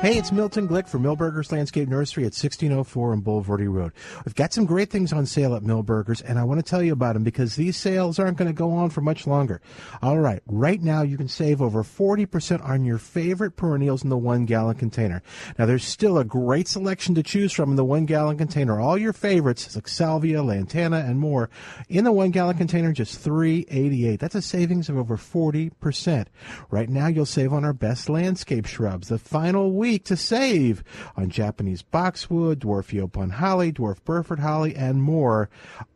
Hey, it's Milton Glick from Milberger's Landscape Nursery at 1604 on Bulverde Road. We've got some great things on sale at Milberger's, and I want to tell you about them because these sales aren't going to go on for much longer. All right, right now you can save over 40% on your favorite perennials in the one gallon container. Now, there's still a great selection to choose from in the one gallon container. All your favorites, like salvia, lantana, and more, in the one gallon container, just $3.88. That's a savings of over 40%. Right now, you'll save on our best landscape shrubs. The final week to save on Japanese boxwood, dwarf Yaupon holly, dwarf Burford holly, and more.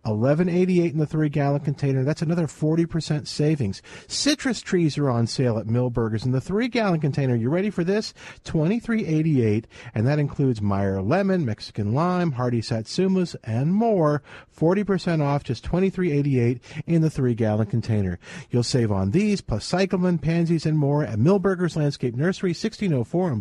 1188 in the three gallon container. That's another 40% savings. Citrus trees are on sale at Milberger's in the three gallon container. You ready for this? 2388 and that includes Meyer lemon, Mexican lime, hardy satsumas, and more. 40% off, just 2388 in the three gallon container. You'll save on these plus cyclamen, pansies, and more at Milberger's Landscape Nursery, 1604 on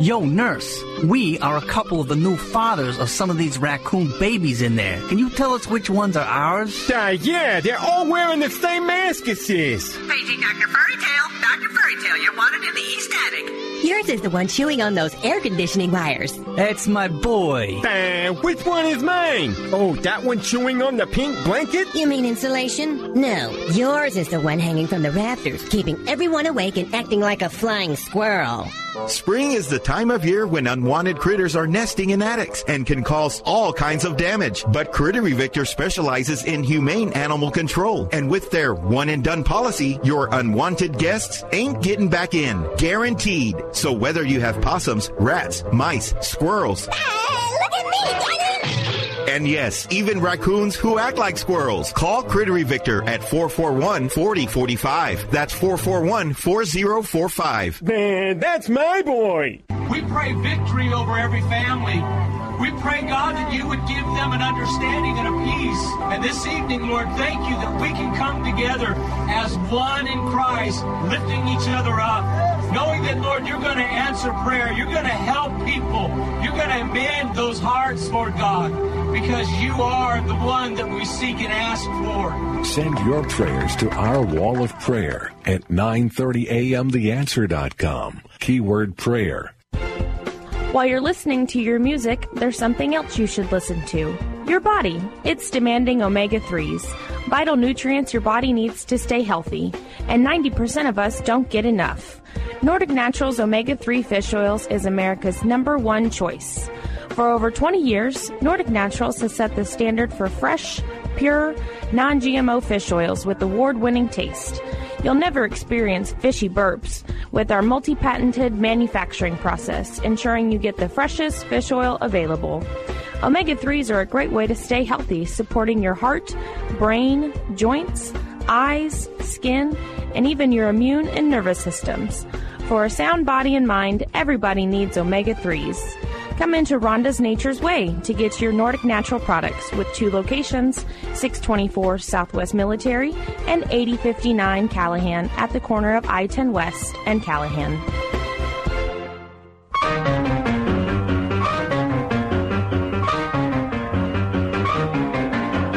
Yo, nurse, we are a couple of the new fathers of some of these raccoon babies in there. Can you tell us which ones are ours? Uh, yeah, they're all wearing the same mask as this. Paging Dr. Furrytail. Dr. Furrytail, you're wanted in the East Attic. Yours is the one chewing on those air conditioning wires. That's my boy. Uh, which one is mine? Oh, that one chewing on the pink blanket? You mean insulation? No, yours is the one hanging from the rafters, keeping everyone awake and acting like a flying squirrel. Spring is the time of year when unwanted critters are nesting in attics and can cause all kinds of damage. But Critter Evictor specializes in humane animal control. And with their one and done policy, your unwanted guests ain't getting back in. Guaranteed. So whether you have possums, rats, mice, squirrels, Look at me, and yes, even raccoons who act like squirrels. Call Critter Evictor at 441 4045. That's 441 4045. Man, that's my boy. We pray victory over every family. We pray, God, that you would give them an understanding and a peace. And this evening, Lord, thank you that we can come together as one in Christ, lifting each other up, knowing that, Lord, you're going to answer prayer. You're going to help people. You're going to mend those hearts, Lord God, because you are the one that we seek and ask for. Send your prayers to our wall of prayer at 930amtheanswer.com. Keyword prayer. While you're listening to your music, there's something else you should listen to. Your body. It's demanding omega 3s, vital nutrients your body needs to stay healthy, and 90% of us don't get enough. Nordic Naturals omega 3 fish oils is America's number one choice. For over 20 years, Nordic Naturals has set the standard for fresh, pure, non GMO fish oils with award winning taste. You'll never experience fishy burps with our multi patented manufacturing process, ensuring you get the freshest fish oil available. Omega 3s are a great way to stay healthy, supporting your heart, brain, joints, eyes, skin, and even your immune and nervous systems. For a sound body and mind, everybody needs omega 3s. Come into Rhonda's Nature's Way to get your Nordic Natural products with two locations 624 Southwest Military and 8059 Callahan at the corner of I 10 West and Callahan.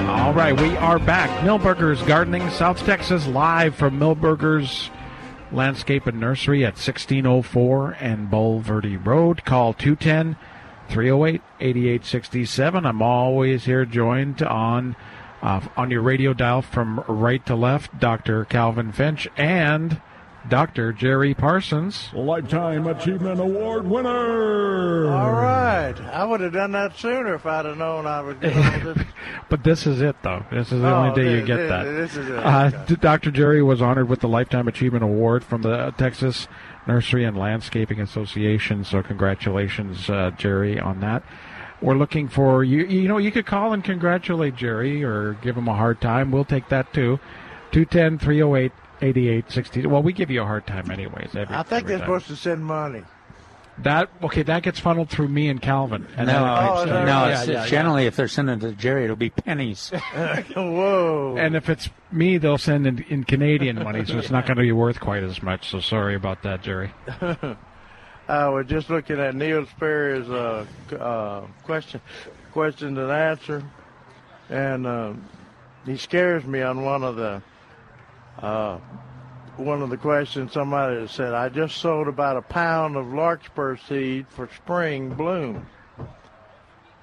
All right, we are back. Milberger's Gardening, South Texas, live from Milberger's Landscape and Nursery at 1604 and Bulverde Road. Call 210 308 8867. I'm always here joined on uh, on your radio dial from right to left, Dr. Calvin Finch and Dr. Jerry Parsons. Lifetime Achievement Award winner. All right. I would have done that sooner if I'd have known I was [LAUGHS] doing this. But this is it, though. This is the Oh, only day you get this- that. this is it. Uh, D- Dr. Jerry was honored with the Lifetime Achievement Award from the Texas Nursery and Landscaping Association. So, congratulations, uh, Jerry, on that. We're looking for you. You know, you could call and congratulate Jerry or give him a hard time. We'll take that too. 210 308 8860. Well, we give you a hard time, anyways. Every, I think they're time. supposed to send money. That okay? That gets funneled through me and Calvin. And no, then it no, gets- it's, Yeah, yeah, yeah. generally if they're sending to Jerry, it'll be pennies. [LAUGHS] Whoa! And if it's me, they'll send in, in Canadian money, so it's not going to be worth quite as much. So sorry about that, Jerry. [LAUGHS] I was just looking at Neil Sperry's uh, c- uh, question, question and answer, and um, he scares me on one of the uh, one of the questions. Somebody said, "I just sold about a pound of larkspur seed for spring bloom."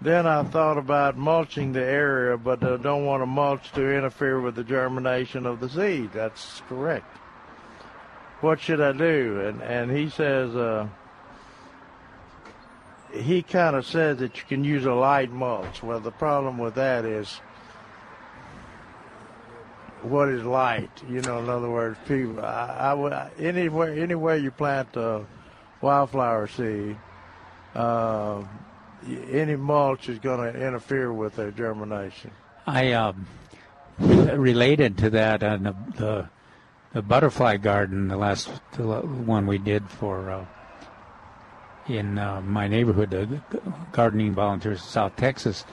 Then I thought about mulching the area, but I don't want to mulch to interfere with the germination of the seed. That's correct. What should I do? And and he says. Uh, he kind of says that you can use a light mulch. Well, the problem with that is what is light? You know, in other words, people. I, I would anywhere anywhere you plant a wildflower seed, uh, any mulch is going to interfere with their germination. I um, related to that on the, the the butterfly garden, the last the one we did for uh, in uh, my neighborhood, the gardening volunteers in South Texas.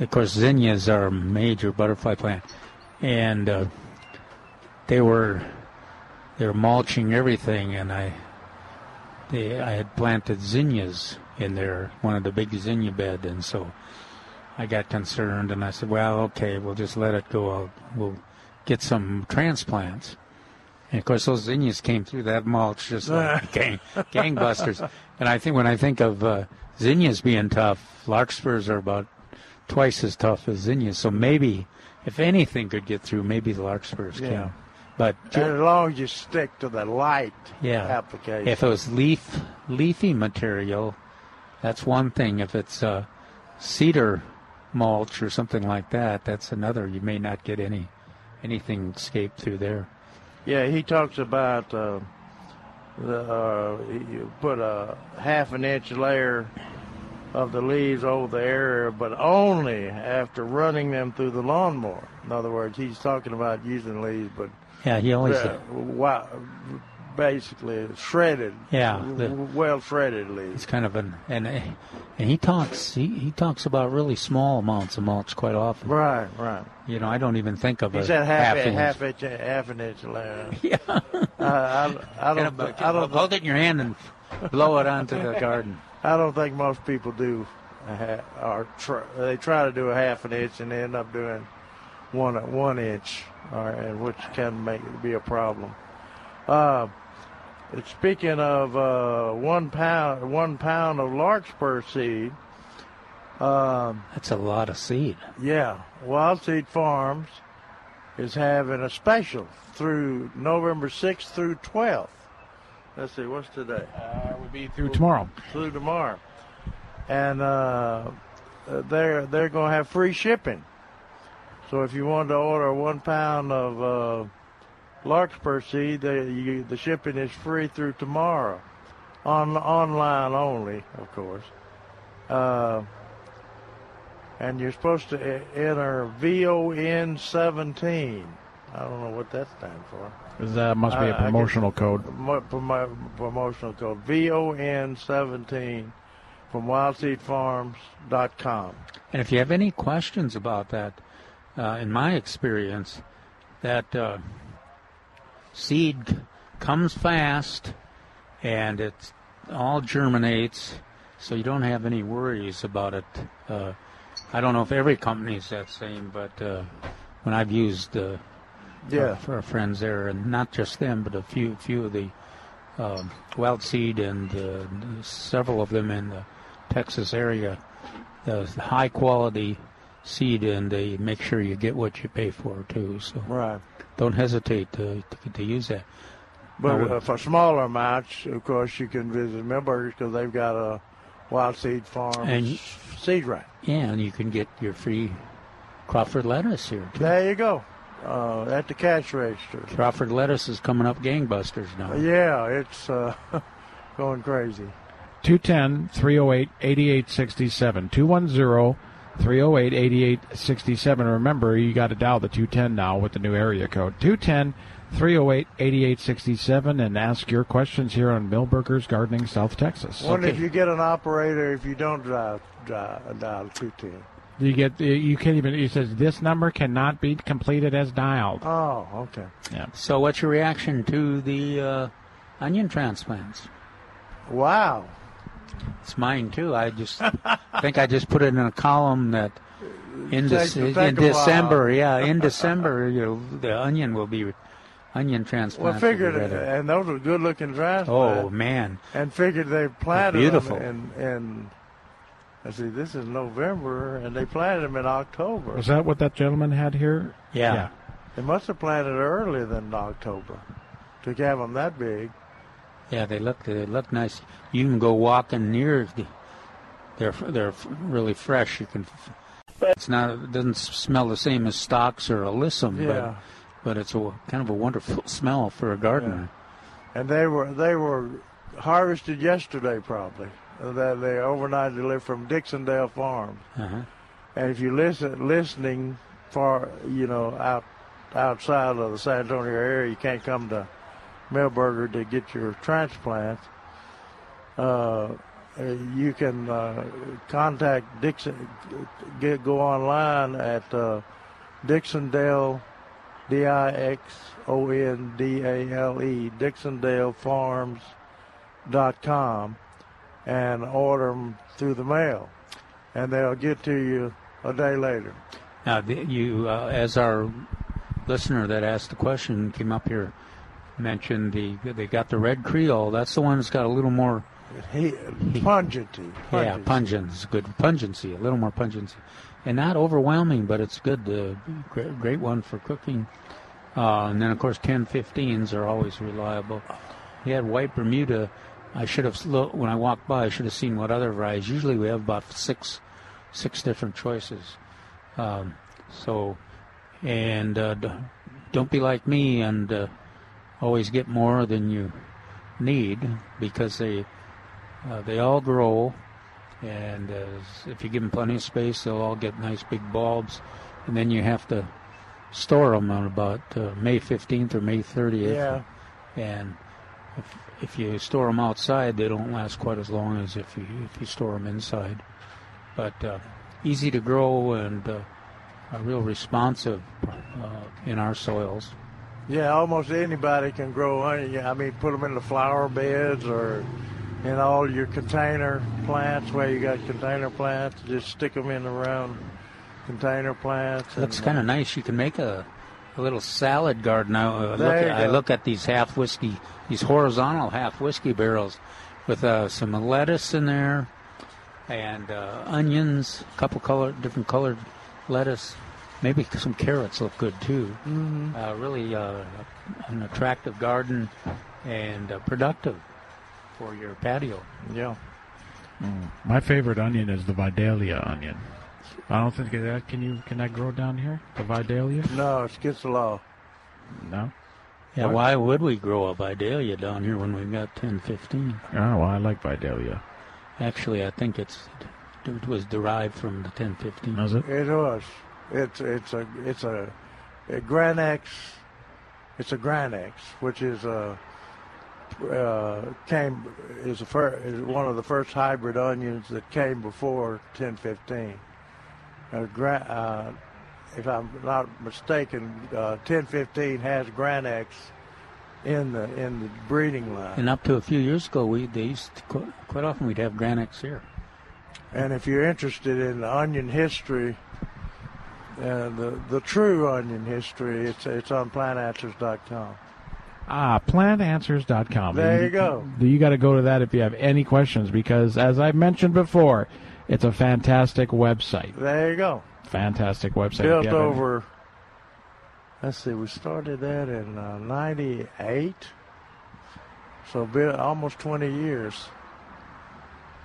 Of course, zinnias are a major butterfly plant, and uh, they were they were mulching everything, and I they, I had planted zinnias in there, one of the big zinnia bed, and so I got concerned, and I said, "Well, okay, we'll just let it go. I'll, we'll get some transplants." And of course, those zinnias came through that mulch just like [LAUGHS] gang, gangbusters. And I think when I think of uh, zinnias being tough, larkspurs are about twice as tough as zinnias. So maybe, if anything could get through, maybe the larkspurs Yeah. can. But as long as you stick to the light yeah, application. if it was leaf leafy material, that's one thing. If it's uh, cedar mulch or something like that, that's another. You may not get any anything escape through there. Yeah, he talks about uh, the uh, you put a half an inch layer of the leaves over the area, but only after running them through the lawnmower. In other words, he's talking about using leaves, but Yeah, he always uh, wa- basically shredded. Yeah, the- well shredded leaves. It's kind of an and and he talks he, he talks about really small amounts of mulch quite often. Right, right. You know, I don't even think of He a said half, half a, inch. half inch, half an inch layer. [LAUGHS] Yeah. I, I, I Get don't. a- I don't. hold it in your hand and blow it onto the garden. I don't think most people do, or tr- they try to do a half an inch and they end up doing one one inch, or, and which can make it be a problem. Uh, speaking of uh, one pound, one pound of larkspur seed. Um, That's a lot of seed. yeah, Wild Seed Farms is having a special through November 6th through 12th. Let's see, what's today? Uh, will be through tomorrow. Through tomorrow, and uh, they're they're going to have free shipping. So if you want to order one pound of uh, larkspur seed, they, you, the shipping is free through tomorrow, on online only, of course. Uh, and you're supposed to e- enter VON 17. I don't know what that stands for. That must be a guess- promotional code. Promotional code VON 17 from wildseedfarms.com. And if you have any questions about that, uh, in my experience, that uh, seed comes fast and it all germinates, so you don't have any worries about it. Uh, I don't know if every company is that same, but uh, when I've used uh, Yeah. uh, for our friends there, and not just them, but a few few of the um, wild seed and uh, several of them in the Texas area, the high quality seed, and they make sure you get what you pay for too. So Right. don't hesitate to to, to use that. But uh, for smaller amounts, of course, you can visit Milberger's because they've got a Wild Seed Farm And you- seed rack. yeah, and you can get your free Crawford lettuce here. Too. There you go, uh, at the cash register. Crawford lettuce is coming up gangbusters now. Yeah, it's uh, [LAUGHS] going crazy. 210 308 8867. 210 308 8867. Remember, you got to dial the 210 now with the new area code. 210 308 8867 and ask your questions here on Milberger's Gardening, South Texas. Wonder if you get an operator if you don't dial dial, dial two ten. You get you can't even. It says this number cannot be completed as dialed. Oh, okay. Yeah. So, what's your reaction to the uh, onion transplants? Wow. It's mine too. I just [LAUGHS] think I just put it in a column that in, Take- take in. December, yeah, in December, you know, the onion will be onion Well, transplants. figured, will be ready. and those are good looking transplants. Oh man, And figured they planted beautiful. them and in I see this is November, and they planted them in October. Is that what that gentleman had here? Yeah. They must have planted earlier than October to have them that big. yeah, they look they look nice. You can go walking near. The, they're they're really fresh. You can. It's not. It doesn't smell the same as stocks or alyssum, Yeah. but but it's a kind of a wonderful [LAUGHS] smell for a gardener. And they were they were harvested yesterday, probably. That they overnight delivered from Dixondale Farms. Uh-huh. And if you listen listening far, you know, out outside of the San Antonio area, you can't come to Milberger to get your transplants. Uh, uh, you can uh, contact Dixon, get go online at uh, Dixondale, D I X O N D A L E, Dixondale and order them through the mail, and they'll get to you a day later. Now, you, uh, as our listener that asked the question came up here, mentioned the they got the red Creole. That's the one that's got a little more He, pungency. yeah pungence, good pungency, a little more pungency, and not overwhelming, but it's good. Uh, great, great one for cooking. Uh, and then of course ten, 1015s are always reliable. He had white Bermuda. I should have looked when I walked by. I should have seen what other varieties. Usually we have about six six different choices. Um, so, and uh, don't be like me and uh, always get more than you need because they uh, they all grow, and uh, if you give them plenty of space, they'll all get nice big bulbs, and then you have to store them on about uh, May 15th or May 30th. Yeah. And if, if you store them outside, they don't last quite as long as if you if you store them inside. But uh, easy to grow and uh, real responsive uh, in our soils. Yeah, almost anybody can grow onion. I mean, put them in the flower beds or in all your container plants where you got container plants. Just stick them in around container plants. Looks kind of nice. You can make a, a little salad garden. I, uh, look at, I look at these half whiskey, these horizontal half whiskey barrels with uh, some lettuce in there and uh, onions, a couple color, different colored lettuce. Maybe some carrots look good too. Mhm. Uh, really uh, an attractive garden and uh, productive for your patio. Yeah. My favorite onion is the Vidalia onion. I don't think that can you can that grow down here? The Vidalia? No, it's against the law. No. Yeah, why would we grow a Vidalia down here when we've got 10, 15? Oh, well, I like Vidalia. Actually, I think it's it was derived from the 1015. Was it? It was. It's it's a it's a, a Granex. It's a Granex, which is a uh, came is a fir- is one of the first hybrid onions that came before 1015. Uh, gra- uh, if I'm not mistaken, uh, 1015 has Granex in the in the breeding line. And up to a few years ago, we they used to, qu- quite often we'd have Granex here. And if you're interested in the onion history, uh, the the true onion history, it's it's on plantanswers.com. Ah, plantanswers.com. There you go. You got to go to that if you have any questions because, as I've mentioned before, it's a fantastic website. There you go. Fantastic website. Built any- over. Let's see, we started that in uh, '98, so built almost 20 years.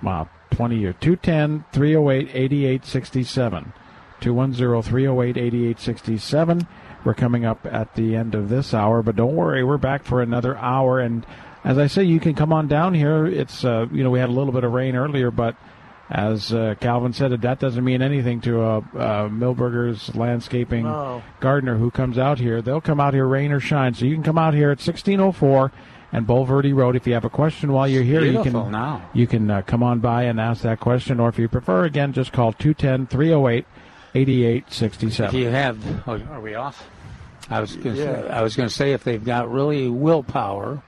Wow, 20 years. 210 308 8867. 210 308 8867. We're coming up at the end of this hour, but don't worry, we're back for another hour. And as I say, you can come on down here. It's, uh, you know, we had a little bit of rain earlier, but as uh, Calvin said, that doesn't mean anything to a, uh Milberger's landscaping No. gardener who comes out here. They'll come out here rain or shine. So you can come out here at 1604 and Bulverde Road. If you have a question while you're here, you can now. you can uh, come on by and ask that question, or if you prefer, again, just call 210 308 If 8867. you have, oh, are we off? I was going to Yeah. say, I was going to say if they've got really willpower,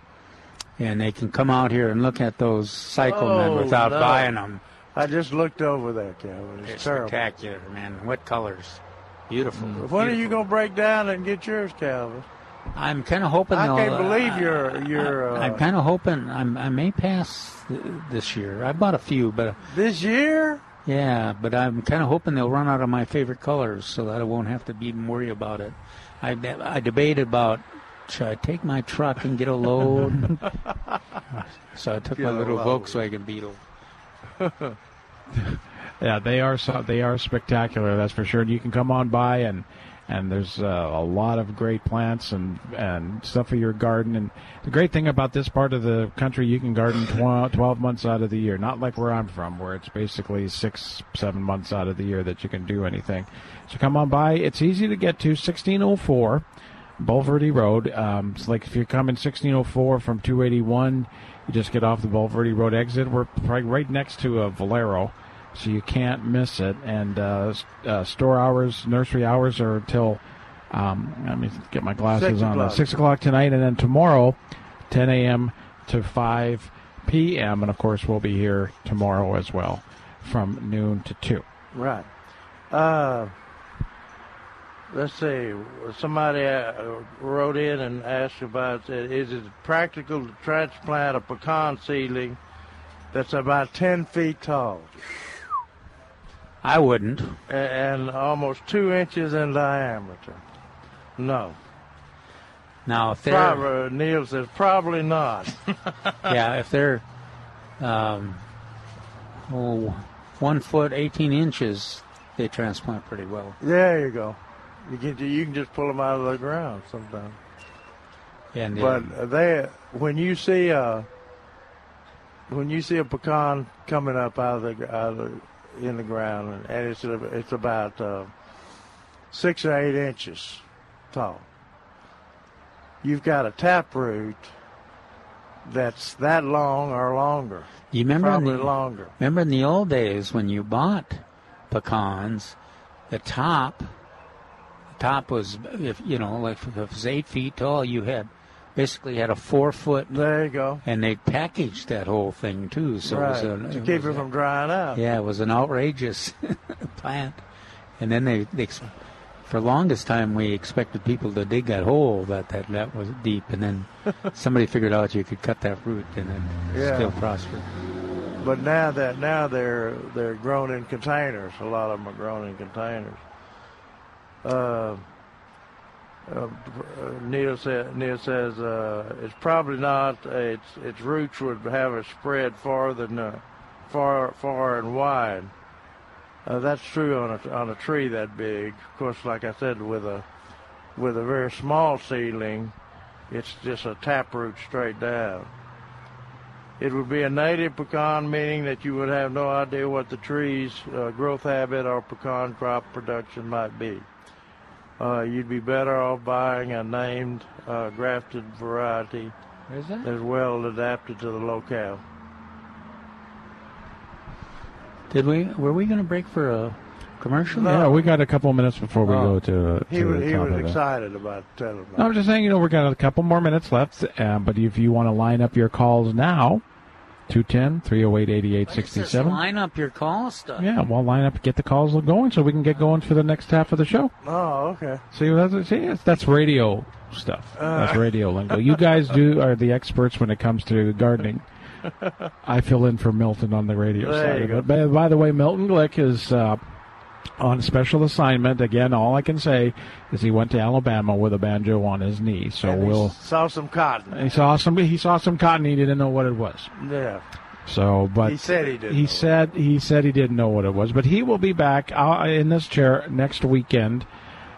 and they can come out here and look at those cyclamen Oh, without no. buying them. I just looked over there, Calvin. It's, It's terrible. spectacular, man. What colors? Beautiful. When are you going to break down and get yours, Calvin? I'm kind of hoping. I can't uh, believe your your. Uh, I'm kind of hoping I'm, I may pass th- this year. I bought a few, but this year. yeah, but I'm kind of hoping they'll run out of my favorite colors so that I won't have to even worry about it. I I debated about should I take my truck and get a load. [LAUGHS] so I took Get my little. Volkswagen Beetle. [LAUGHS] Yeah, they are so, they are spectacular. That's for sure. And you can come on by and and there's uh, a lot of great plants and and stuff for your garden. And the great thing about this part of the country, you can garden tw- 12 months out of the year. Not like where I'm from, where it's basically six seven months out of the year that you can do anything. So come on by. It's easy to get to 1604. Bulverde Road. Um, it's like if you're coming 1604 from 281, you just get off the Bulverde Road exit. We're right, right next to a Valero, so you can't miss it. And uh, uh, store hours, nursery hours are until. Um, let me get my glasses Six on. Uh, o'clock. Six o'clock tonight, and then tomorrow, 10 a.m. to 5 p.m. And of course, we'll be here tomorrow as well from noon to 2. Right. Uh, let's see. Somebody uh, wrote in and asked about uh, is it practical to transplant a pecan seedling that's about 10 feet tall I wouldn't. and almost two inches in diameter? No. Now, if they're Probably, Neil says probably not. [LAUGHS] yeah, if they're um, oh, one foot eighteen inches, they transplant pretty well. There you go. You can you can just pull them out of the ground sometimes. And but they when you see a when you see a pecan coming up out of the out of the, in the ground and it's it's about uh, six or eight inches tall. You've got a taproot that's that long or longer. You remember probably the, longer. Remember in the old days when you bought pecans, the top, top was if you know like if it was eight feet tall, you had basically had a four foot. There you go. And they packaged that whole thing too, so right. it was a, to it keep was it from drying out. Yeah, it was an outrageous [LAUGHS] plant. And then they, they, for the longest time, we expected people to dig that hole that that, that was deep, and then [LAUGHS] somebody figured out you could cut that root and it Yeah. still prosper. But now that now they're they're grown in containers. A lot of them are grown in containers. Uh, uh, Neil Neil says uh, it's probably not. Its its roots would have a spread farther than uh, far far and wide. That's true on a on a tree that big. Of course, like I said, with a with a very small seedling, it's just a taproot straight down. It would be a native pecan, meaning that you would have no idea what the tree's growth habit or pecan crop production might be. Uh, you'd be better off buying a named uh, grafted variety Is that? that's well adapted to the locale. Did we? Were we going to break for a commercial? Yeah, we got a couple minutes before we Oh. go to, uh, to He was, the he top was of the- excited about telling. No, I'm just saying, you know, we're got a couple more minutes left, uh, but if you want to line up your calls now, 210 308 8867. Line up your call stuff. Yeah, well, line up, get the calls going so we can get going for the next half of the show. Oh, okay. See, that's, see, that's, that's radio stuff. Uh. that's radio lingo. You guys do are the experts when it comes to gardening. [LAUGHS] I fill in for Milton on the radio There side of go. it. By, by the way, Milton Glick is uh, on special assignment. Again, all I can say is he went to Alabama with a banjo on his knee. So And we'll. saw some cotton. He saw some. He saw some cotton. He didn't know what it was. Yeah. So, but He said he didn't He know said he said he didn't know what it was, but he will be back uh, in this chair next weekend,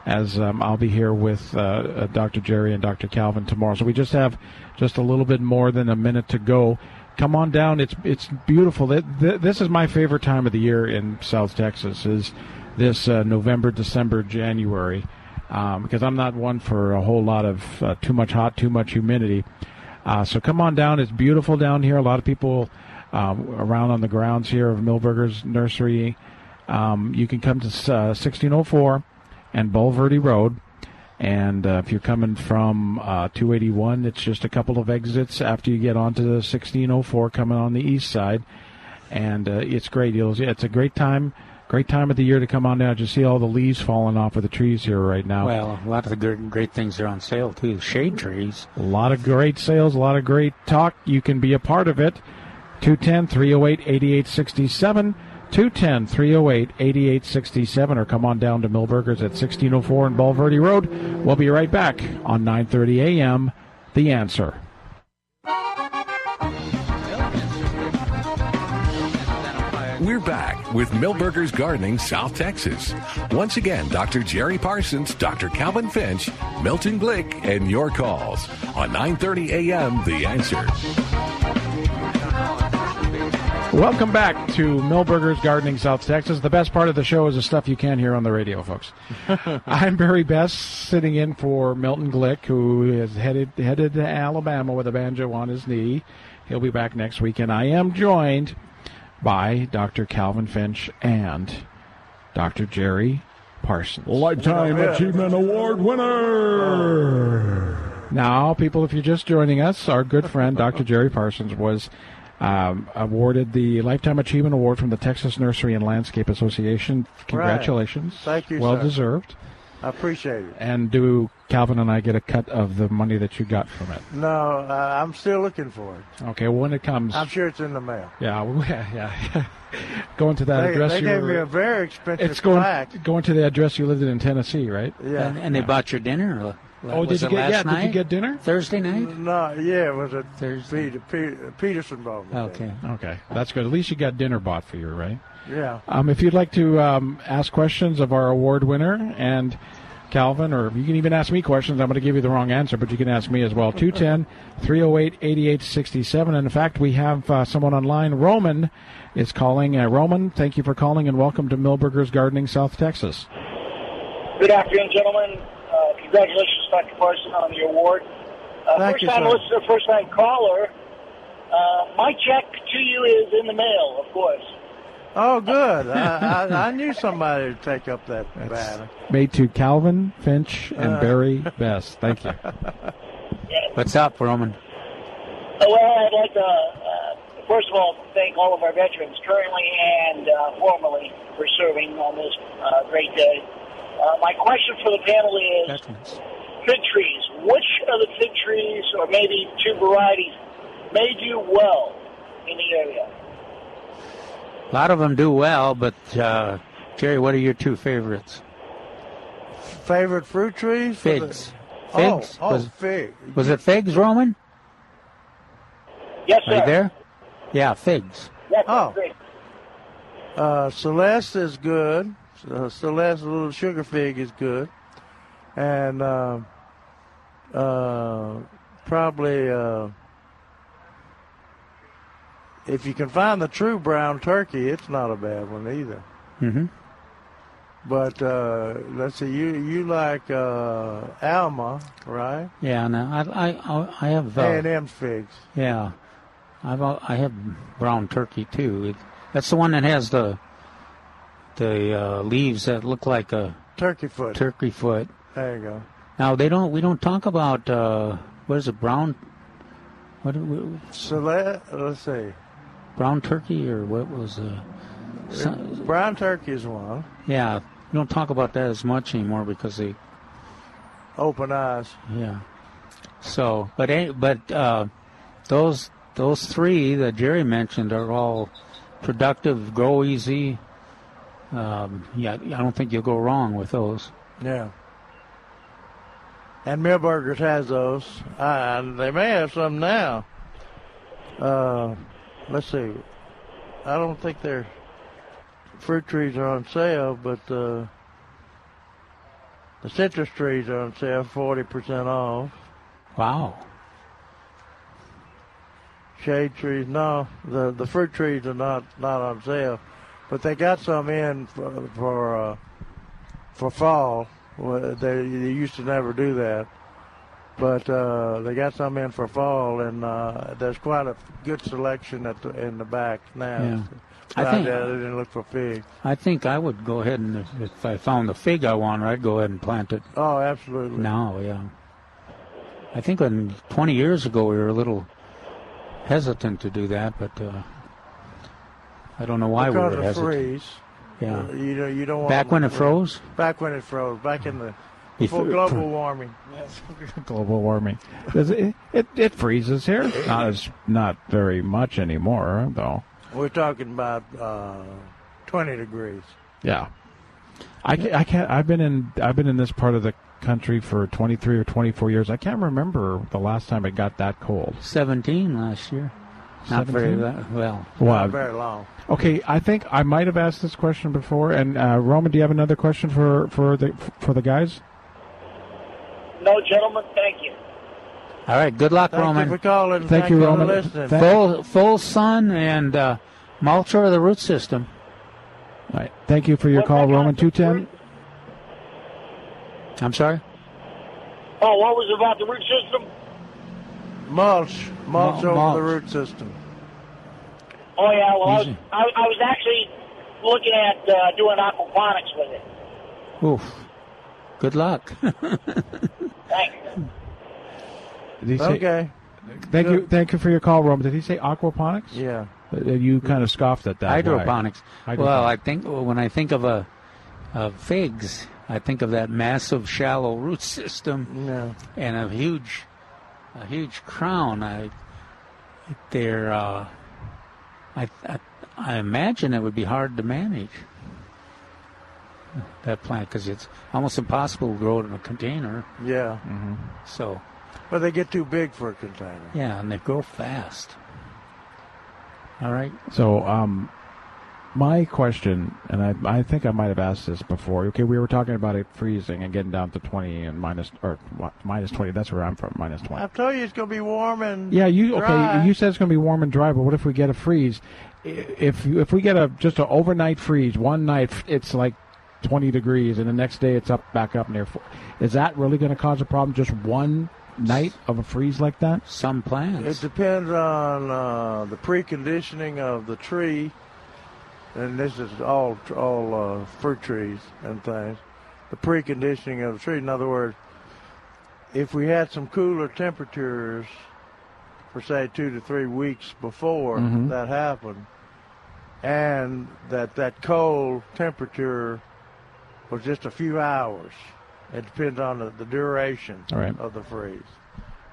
as um, I'll be here with uh, uh, Dr. Jerry and Dr. Calvin tomorrow. So we just have just a little bit more than a minute to go. Come on down. It's it's beautiful. Th- th- This is my favorite time of the year in South Texas. Is this uh, November, December, January? Um, because I'm not one for a whole lot of uh, too much hot, too much humidity. Uh, so come on down. It's beautiful down here. A lot of people um, around on the grounds here of Milberger's Nursery. Um, you can come to uh, 1604 and Bulverde Road. And uh, if you're coming from uh, 281, it's just a couple of exits after you get onto the 1604 coming on the east side. And uh, it's great. It's a great time. Great time of the year to come on down. Just see all the leaves falling off of the trees here right now. Well, a lot of the great, great things are on sale too. Shade trees. A lot of great sales, a lot of great talk. You can be a part of it. 210 308 8867. 210 308 8867. Or come on down to Milberger's at 1604 in Bulverde Road. We'll be right back on 930 a.m. The Answer. We're back with Milberger's Gardening, South Texas. Once again, Dr. Jerry Parsons, Dr. Calvin Finch, Milton Glick, and your calls on 9:30 a.m. The Answer. Welcome back to Milberger's Gardening, South Texas. The best part of the show is the stuff you can't hear on the radio, folks. [LAUGHS] I'm Barry Best, sitting in for Milton Glick, who is headed headed to Alabama with a banjo on his knee. He'll be back next week, and I am joined by Dr. Calvin Finch and Dr. Jerry Parsons. Lifetime Achievement Award winner. Now, people, if you're just joining us, our good friend [LAUGHS] Dr. Jerry Parsons was um, awarded the Lifetime Achievement Award from the Texas Nursery and Landscape Association. Congratulations. Thank you, Well sir. deserved. I appreciate it. And do Calvin and I get a cut of the money that you got from it? No, uh, I'm still looking for it. Okay, well, when it comes. I'm sure it's in the mail. Yeah, [LAUGHS] yeah, yeah. going to that They, address they you gave were- me a very expensive It's going plaque. going to the address you lived in in Tennessee, right? Yeah. And, and they bought your dinner. Oh, was did it you get- last yeah, did you get dinner? Thursday night? No, yeah, it was a Peter, Peter, Peterson bought me. Okay. Okay, that's good. At least you got dinner bought for you, right? Yeah. Um, if you'd like to um, ask questions of our award winner and Calvin, or you can even ask me questions, I'm going to give you the wrong answer, but you can ask me as well. 210 308 8867. And in fact, we have uh, someone online. Roman is calling. Uh, Roman, thank you for calling and welcome to Milberger's Gardening, South Texas. Good afternoon, gentlemen. Uh, congratulations, Dr. Parson, on the award. Uh, Thank first you, time sir. listener, first time caller. Uh, my check to you is in the mail, of course. Oh, good. I, I, I knew somebody would take up that battle. Made to Calvin, Finch, and Uh. Barry Best. Thank you. [LAUGHS] What's up, Roman? Uh, well, I'd like to, uh, first of all, thank all of our veterans, currently and uh, formerly, for serving on this uh, great day. Uh, my question for the panel is fig trees. Which of the fig trees, or maybe two varieties, may do well in the area? A lot of them do well, but uh, Jerry, what are your two favorites? Favorite fruit trees? for the- Figs. Oh, Figs. oh, was, fig. was it figs, Roman? Yes, Are you there? Yeah, figs. Yes, Oh. Uh, Celeste is good. Uh, Celeste, a little sugar fig is good, and uh, uh, probably uh, if you can find the true brown turkey, it's not a bad one either. Mm-hmm. But uh, let's see, you you like uh, Alma, right? Yeah, no, I, I, I have. Uh, A and M figs. Yeah, I've I have brown turkey too. It, that's the one that has the the uh, leaves that look like a Turkey foot. turkey foot. There you go. Now they don't. We don't talk about uh, what is it? Brown. What? Celeste, let's see. Brown turkey or what was? Uh, some- Brown turkey is one. yeah, we don't talk about that as much anymore because they. Open eyes. Yeah. So, but any- but uh, those those three that Jerry mentioned are all productive, grow easy. Um, yeah, I don't think you'll go wrong with those. Yeah. And Milberger's has those. Uh, they may have some now. Uh, let's see. I don't think their fruit trees are on sale, but uh, the citrus trees are on sale, forty percent off. Wow. Shade trees, no, the the fruit trees are not not on sale, but they got some in for for, uh, for fall. They, they used to never do that, but uh, they got some in for fall, and uh, there's quite a good selection at the, in the back now. Yeah. I I think- didn't look for figs. I think I would go ahead and if, if I found the fig I wanted, I'd go ahead and plant it Oh, absolutely. now. Yeah. I think when 20 years ago we were a little hesitant to do that, but uh, I don't know why because we were hesitant. Because of freeze. Yeah. You know, you don't want Back when it froze? Back when it froze. Back in the before [LAUGHS] Before- global warming. Global warming. It, it it freezes here. Not as not very much anymore, though. We're talking about uh, 20 degrees. Yeah. I can't, I can't. I've been in. I've been in this part of the country for 23 or 24 years. I can't remember the last time it got that cold. 17 last year. Not very 17? that well. Wow. Not very long. Okay, I think I might have asked this question before. And uh, Roman, do you have another question for for the for the guys? No, gentlemen, thank you. All right. Good luck, Thank Roman. you for calling. Thank you, Roman. Full full sun and uh, mulcher of the root system. All right. Thank you for your call, Roman. Two ten. I'm sorry. Oh, what was it about the root system? Mulch, mulch Mul- over mulch. the root system. Oh yeah, well I was, I, I was actually looking at uh, doing aquaponics with it. Oof. Good luck. [LAUGHS] Thanks. Did he say- Okay. Thank you, thank you for your call, Rome. Did he say aquaponics? Yeah. Uh, You kind of scoffed at that. Why? hydroponics. Well, I think when I think of a of figs, I think of that massive shallow root [LAUGHS] system Yeah. and a huge a huge crown. I they're uh, I, I I imagine it would be hard to manage that plant because it's almost impossible to grow it in a container. Yeah. So But they get too big for a container. yeah, and they grow fast. All right. So, um, my question, and I, I think I might have asked this before. Okay, we were talking about it freezing and getting down to twenty and minus or what, minus twenty. That's where I'm from, minus twenty. I've told you it's going to be warm and Yeah, you dry. okay? You said it's going to be warm and dry, but what if we get a freeze? If if we get a just an overnight freeze, one night it's like twenty degrees, and the next day it's up back up near. Four. Is that really going to cause a problem? Just one night of a freeze like that? Some plants. It depends on uh, the preconditioning of the tree, and this is all all uh, fruit trees and things. The preconditioning of the tree. In other words, if we had some cooler temperatures for say two to three weeks before Mhm. that happened, and that that cold temperature was just a few hours. It depends on the, the duration right. of the freeze,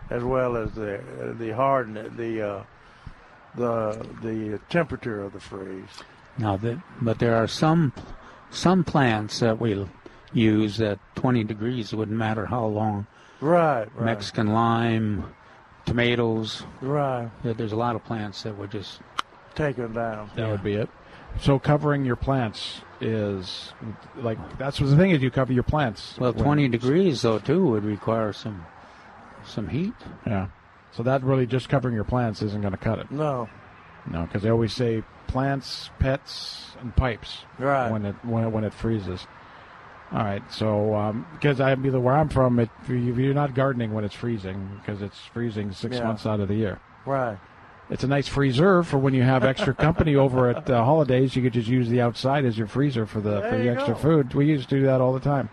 as well as the the hardness, the uh, the the temperature of the freeze. Now, the, but there are some some plants that we use at 20 degrees. It wouldn't matter how long. Right, right. Mexican lime, tomatoes. Right. There's a lot of plants that would just take them down. That would be it. So covering your plants is like that's what the thing is. You cover your plants. Well, 20 degrees though too would require some some heat. Yeah. So that really just covering your plants isn't going to cut it. No. No, because they always say plants, pets, and pipes. Right. When it when it, when it freezes. All right. So um, because I'm either where I'm from, it you're not gardening when it's freezing because it's freezing six Yeah. months out of the year. Right. It's a nice freezer for when you have extra [LAUGHS] company over at uh, holidays. You could just use the outside as your freezer for the for the extra go. food. We used to do that all the time.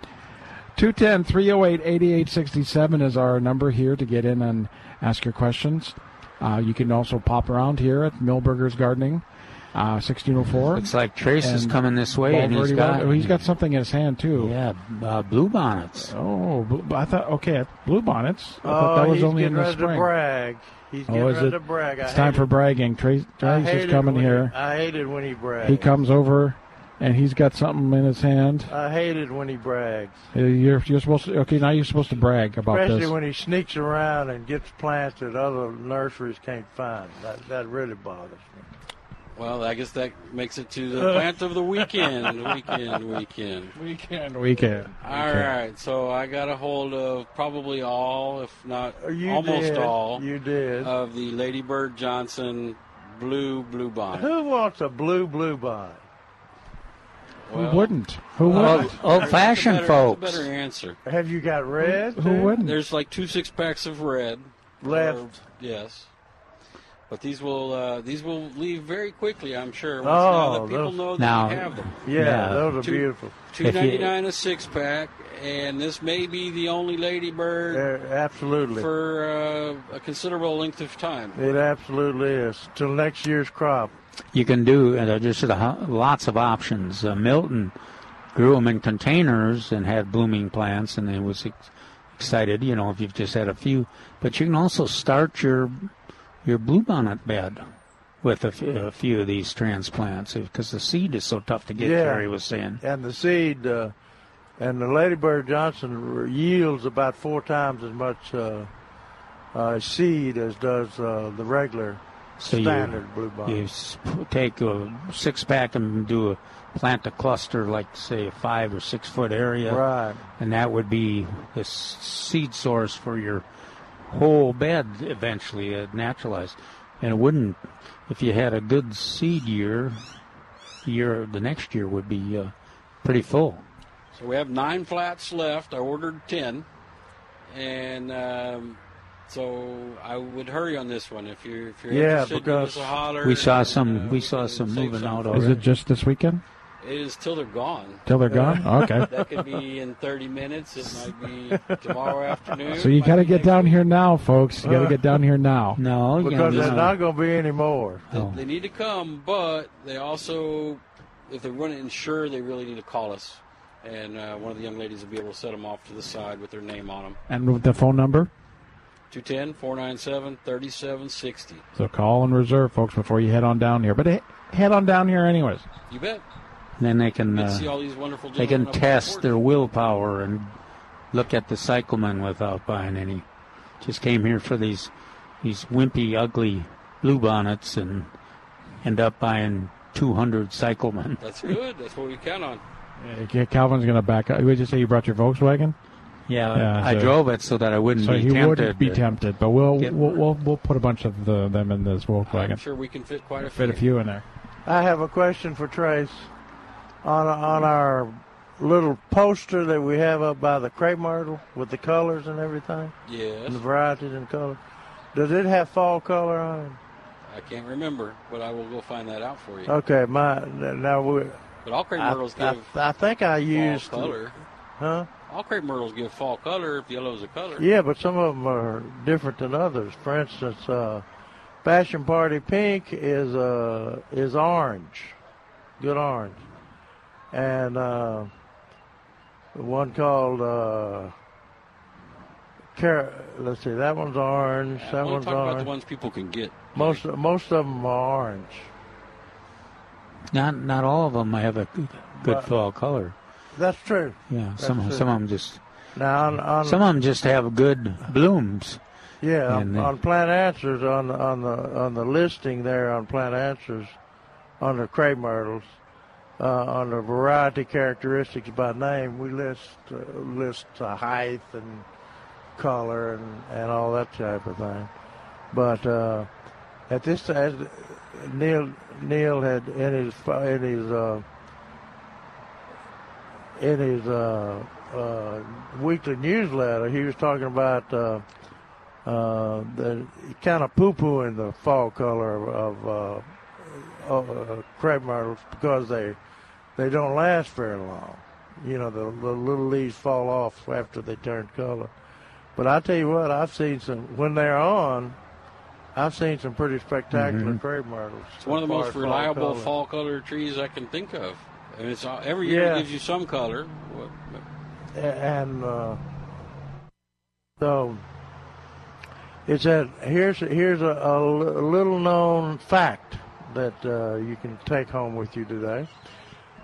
210 308 8867 is our number here to get in and ask your questions. Uh, you can also pop around here at Milberger's Gardening, uh, 1604. Looks like Trace is coming this way, and he's Bulverde got- Road. Oh, he's got something in his hand too. Yeah, uh, blue bonnets. Oh, blue, I thought okay, blue bonnets. I thought Oh, that was he's only in getting the ready spring. to brag. He's Oh, is ready it? to brag. I It's time hate for bragging. Trace, Trace is coming when he- here. I hated when he brags. He comes over, and he's got something in his hand. I hated when he brags. Uh, You're you're supposed to okay. Now you're supposed to brag about Especially this. when he sneaks around and gets plants that other nurseries can't find. That that really bothers me. Well, I guess that makes it to the [LAUGHS] plant of the weekend. Weekend, weekend. Weekend, weekend. All Okay. right, so I got a hold of probably all, if not oh, You almost did. all, You did. of the Lady Bird Johnson blue blue bonnet. Who wants a blue blue bonnet? Who wouldn't? Who wouldn't? old-fashioned better- folks. better answer. Have you got red? Who too? wouldn't? There's like two six packs of red Left. Or- yes. But these will uh, these will leave very quickly, I'm sure. Once Oh, now that people those- know that Now- we have them. Yeah, Yeah. those are Two- beautiful. Two ninety nine a six pack, and this may be the only Lady Bird They're- absolutely. for uh, a considerable length of time. It absolutely is. Till next year's crop. You can do uh, just uh, lots of options. Uh, Milton grew them in containers and had blooming plants, and it was ex- excited. You know, if you've just had a few, but you can also start your your bluebonnet bed with a, f- a few of these transplants because the seed is so tough to get. Yeah. Terry was saying. And the seed, uh, and the Ladybird Johnson yields about four times as much uh, uh, seed as does uh, the regular So you- standard blue bonnet. You take a six pack and do a plant a cluster, like say a five or six foot area, Right. And that would be the s- seed source for your whole bed eventually, It naturalized. And it wouldn't, if you had a good seed year, year the next year would be uh, pretty full. So we have nine flats left. I ordered ten, and um, so I would hurry on this one. If you're if you're Yeah, interested, give us because a holler. We saw and, some. uh, we saw some moving some out for Is it just this weekend? It is till they're gone. Till they're gone? [LAUGHS] Okay. that could be in 30 minutes. It might be tomorrow afternoon. So you got to get down here now, folks. You got to get down here now. No, because there's not going to be any more. Oh. They need to come, but they also, if they want to insure, they really need to call us. And uh, one of the young ladies will be able to set them off to the side with their name on them. And with the phone number? 210 497 3760. So call and reserve, folks, before you head on down here. But he- head on down here anyways. You bet. And then they can uh, see all these wonderful they can gentlemen the test their willpower and look at the cyclamen without buying any. Just came here for these these wimpy, ugly bluebonnets and end up buying 200 cyclamen. That's good. That's what we count on. Yeah, Calvin's going to back up. Would you say you brought your Volkswagen? Yeah, I drove it so that I wouldn't so be he wouldn't be tempted, but we'll we'll, we'll we'll put a bunch of the, them in this Volkswagen. I'm sure we can fit quite a Fit a few in there. I have a question for Trace. On on our little poster that we have up by the crepe myrtle with the colors and everything, Yes. and the varieties and color. does it have fall color on it? I can't remember, but I will go find that out for you. Okay, my now we. But all crepe myrtles I, give I think I used fall color. Huh? All crepe myrtles give fall color if yellow's a color. Yeah, but some of them are different than others. For instance, uh, Fashion Party Pink is uh, is orange, good orange, and uh, the one called uh, Car- let's see, that one's orange. I that want one's to talk about orange. the ones people can get. Most most of them are orange. Not not all of them have a good, good But- fall color. That's true. Yeah, That's some true. some of them just Now on, on some of them just have good blooms. Yeah, on, they- on Plant Answers on the on the on the listing there on Plant Answers under crepe myrtles uh, under variety of characteristics by name, we list uh, list uh, height and color and, and all that type of thing. But at this time, Neil Neil had in his in his uh, in his uh, uh, weekly newsletter, he was talking about the kind of poo-pooing the fall color of of, uh, crepe myrtles because they they don't last very long. You know, the, the little leaves fall off after they turn color. But I tell you what, I've seen some when they're on. I've seen some pretty spectacular Mhm. crepe myrtles. It's one of the most as fall reliable color. fall color trees I can think of. And it's every year Yeah. it gives you some color. And uh, so it's a here's here's a, a a little known fact that uh, you can take home with you today.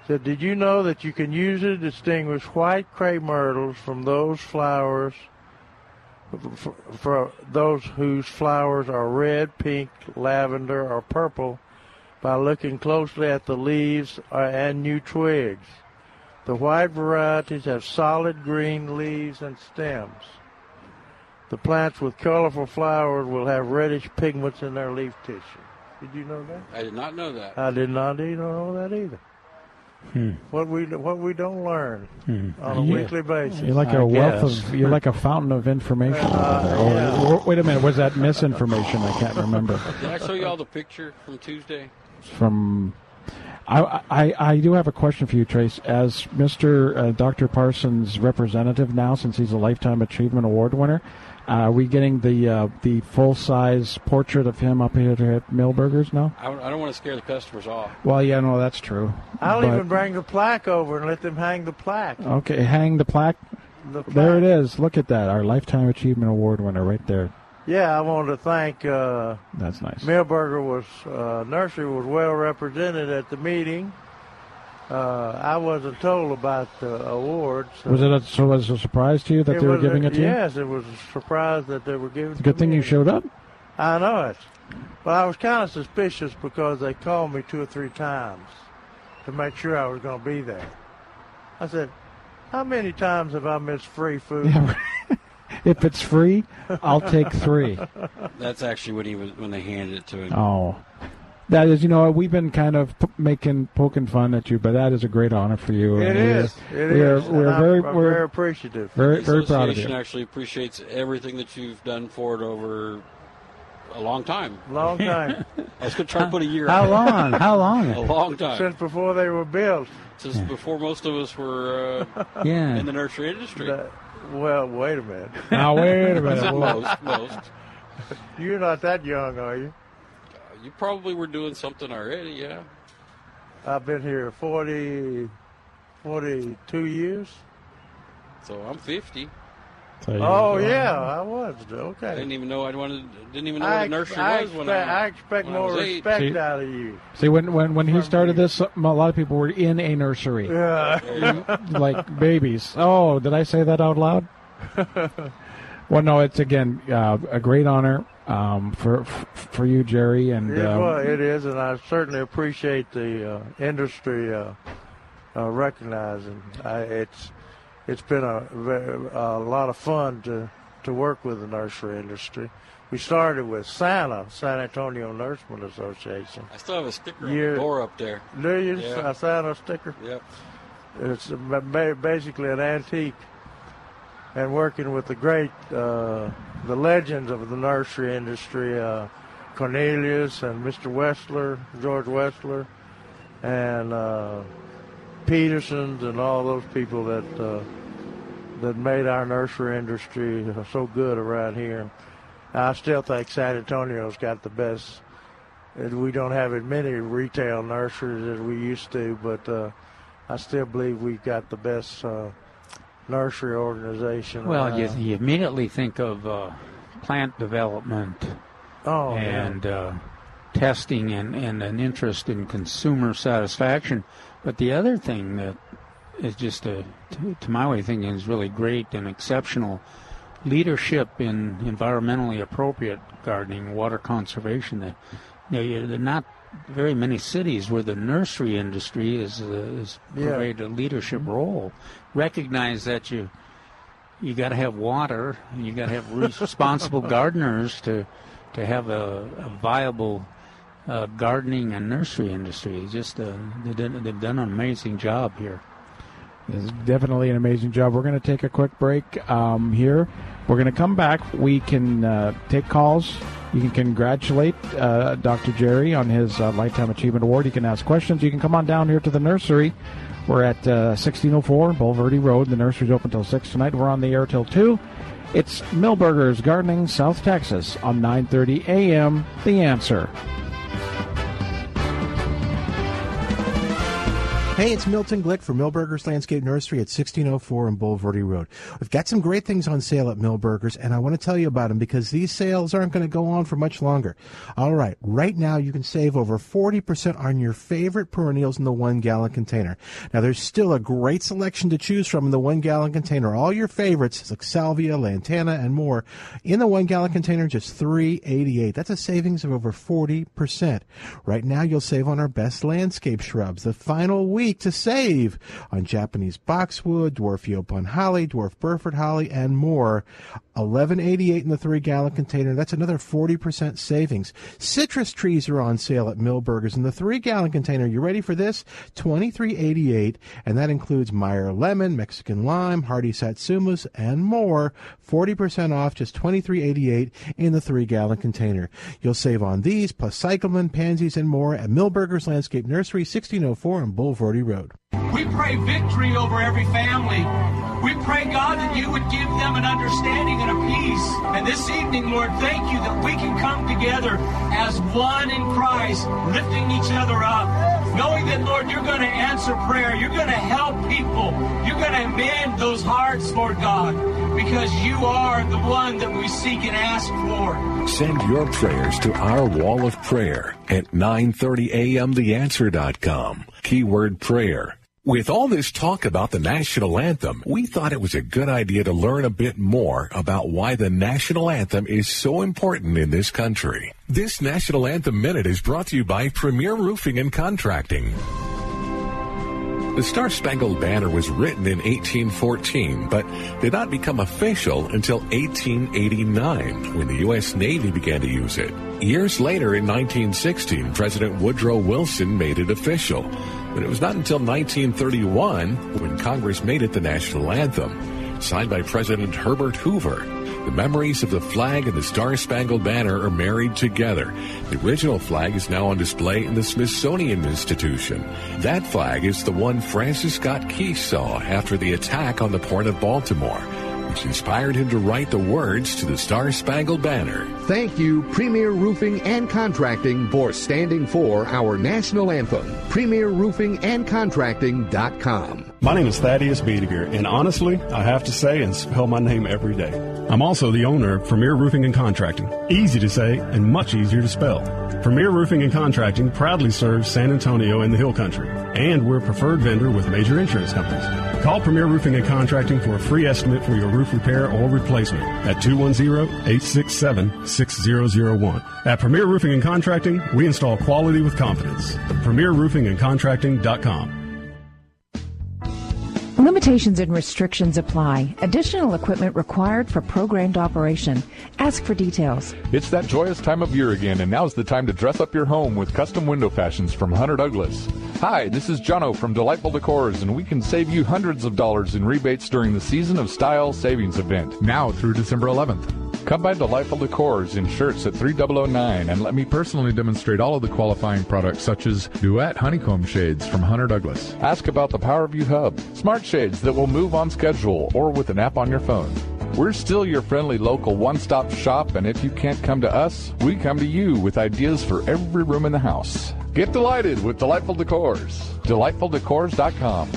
So did you know that you can usually distinguish white crepe myrtles from those flowers for, for those whose flowers are red, pink, lavender, or purple by looking closely at the leaves uh, and new twigs. The white varieties have solid green leaves and stems. The plants with colorful flowers will have reddish pigments in their leaf tissue. Did you know that? I did not know that. I did not know that either. Hmm. What we what we don't learn Hmm. on a You- weekly basis. You're like a wealth of. You're like a fountain of information. Uh, Or- or- wait a minute. Was that misinformation? I can't remember. Did I show you all the picture from Tuesday? From. I, I, I do have a question for you, Trace. As Mr. Uh, Dr. Parsons' representative now, since he's a Lifetime Achievement Award winner, uh, are we getting the uh, the full size portrait of him up here at Milberger's now? I, I don't want to scare the customers off. Well, yeah, no, that's true. I'll But- even bring the plaque over and let them hang the plaque. Okay, hang the plaque. The There it is. Look at that. Our Lifetime Achievement Award winner right there. Yeah, I wanted to thank. Uh, That's nice. Milberger was uh, nursery was well represented at the meeting. Uh, I wasn't told about the awards. Was it a, so? Was it a surprise to you that It they were giving a- it to you? Yes, it was a surprise that they were giving. It's a it good thing me. you showed up. I know it. But I was kind of suspicious because they called me two or three times to make sure I was going to be there. I said, "How many times have I missed free food?" [LAUGHS] If it's free, I'll take three. That's actually when he was when they handed it to him. Oh, that is, you know, we've been kind of p- making poking fun at you, but that is a great honor for you. It and we're- is. It we're, is. We're I'm- very, I'm we're very appreciative. Very, the very proud of association you. actually appreciates everything that you've done for it over a long time. Long [LAUGHS] time. I was going to try to put a year. How on it. long? How long? A long time. Since before they were built. Since before most of us were uh, Yeah. in the nursery industry. That- well, wait a minute. Now wait a [LAUGHS] minute. most, most. You're not that young, are you? You probably were doing something already, yeah. I've been here 40, 42 years. So I'm 50. Oh yeah, I was okay. I okay. didn't even know I wanted. Didn't even know I, what a nursery I was when expect, I, I expect when I more was respect See- out of you. See, when when when he started this, a lot of people were in a nursery, Yeah. like babies. Oh, did I say that out loud? [LAUGHS] Well, no, it's again uh, a great honor um, for for you, Jerry, and It, um, well, it is, and I certainly appreciate the uh, industry uh, uh, recognizing. I, it's it's been a, a lot of fun to to work with the nursery industry. We started with SANA, San Antonio Nurserymen Association. I still have a sticker on the door up there. Do you Yeah. a SANA sticker? Yep. It's ba- ba- basically an antique. And working with the great, uh, the legends of the nursery industry, uh, Cornelius and Mr. Westler, George Westler, and uh, Petersons, and all those people that uh, that made our nursery industry so good around here. I still think San Antonio's got the best. We don't have as many retail nurseries as we used to, but uh, I still believe we've got the best uh, nursery organization. Well, you, around. you immediately think of uh, plant development Oh, yeah. and uh, testing and, and an interest in consumer satisfaction. But the other thing that is just, a, to, to my way of thinking, is really great and exceptional leadership in environmentally appropriate gardening, water conservation. That you know, there are not very many cities where the nursery industry is, uh, is Yeah. played a leadership role. Recognize that you you got to have water, and you got to have responsible [LAUGHS] gardeners to to have a, a viable uh, gardening and nursery industry. Just uh, they did, they've done an amazing job here. It's definitely an amazing job. We're going to take a quick break um, here. We're going to come back. We can uh, take calls. You can congratulate uh, Dr. Jerry on his uh, Lifetime Achievement Award. You can ask questions. You can come on down here to the nursery. We're at uh, 1604 Bulverde Road. The nursery's open till 6 tonight. We're on the air till 2. It's Milberger's Gardening, South Texas on 9.30 a.m. The Answer. Hey, it's Milton Glick from Milberger's Landscape Nursery at 1604 on Bulverde Road. We've got some great things on sale at Milberger's, and I want to tell you about them because these sales aren't going to go on for much longer. All right, right now you can save over 40% on your favorite perennials in the one gallon container. Now, there's still a great selection to choose from in the one gallon container. All your favorites, like salvia, lantana, and more, in the one gallon container, just $3.88. That's a savings of over 40%. Right now, you'll save on our best landscape shrubs. The final week to save on Japanese boxwood, dwarf Yaupon holly, dwarf Burford holly, and more. 1188 in the three gallon container. That's another 40% savings. Citrus trees are on sale at Milberger's in the three gallon container. You ready for this? 2388 and that includes Meyer lemon, Mexican lime, hardy satsumas, and more. 40% off, just 2388 in the three gallon container. You'll save on these, plus cyclamen, pansies, and more at Milberger's Landscape Nursery, 1604 on Bulverde Road. We pray victory over every family. We pray, God, that you would give them an understanding and a peace. And this evening, Lord, thank you that we can come together as one in Christ, lifting each other up, knowing that, Lord, you're going to answer prayer. You're going to help people. You're going to mend those hearts, Lord God, because you are the one that we seek and ask for. Send your prayers to our wall of prayer at 930amtheanswer.com. Keyword prayer. With all this talk about the national anthem, we thought it was a good idea to learn a bit more about why the national anthem is so important in this country. This National Anthem Minute is brought to you by Premier Roofing and Contracting. The Star Spangled Banner was written in 1814, but did not become official until 1889 when the U.S. Navy began to use it. Years later, in 1916, President Woodrow Wilson made it official. But it was not until 1931 when Congress made it the national anthem. Signed by President Herbert Hoover, The memories of the flag and the Star Spangled Banner are married together. The original flag is now on display in the Smithsonian Institution. That flag is the one Francis Scott Key saw after the attack on the port of Baltimore, which inspired him to write the words to the Star Spangled Banner. Thank you, Premier Roofing and Contracting, for standing for our national anthem. PremierRoofingAndContracting.com. My name is Thaddeus Beediger, and honestly, I have to say and spell my name every day. I'm also the owner of Premier Roofing and Contracting. Easy to say and much easier to spell. Premier Roofing and Contracting proudly serves San Antonio and the Hill Country, and we're a preferred vendor with major insurance companies. Call Premier Roofing and Contracting for a free estimate for your roof repair or replacement at 210-867-6001. At Premier Roofing and Contracting, we install quality with confidence. PremierRoofingandContracting.com. Limitations and restrictions apply. Additional equipment required for programmed operation. Ask for details. It's that joyous time of year again, and now's the time to dress up your home with custom window fashions from Hunter Douglas. Hi, this is Jono from Delightful Decors, and we can save you hundreds of dollars in rebates during the Season of Style Savings event, now through December 11th. Come by Delightful Decors in Schertz at 3009 and let me personally demonstrate all of the qualifying products such as Duet Honeycomb Shades from Hunter Douglas. Ask about the PowerView Hub, smart shades that will move on schedule or with an app on your phone. We're still your friendly local one stop shop, and if you can't come to us, we come to you with ideas for every room in the house. Get delighted with Delightful Decors. DelightfulDecors.com.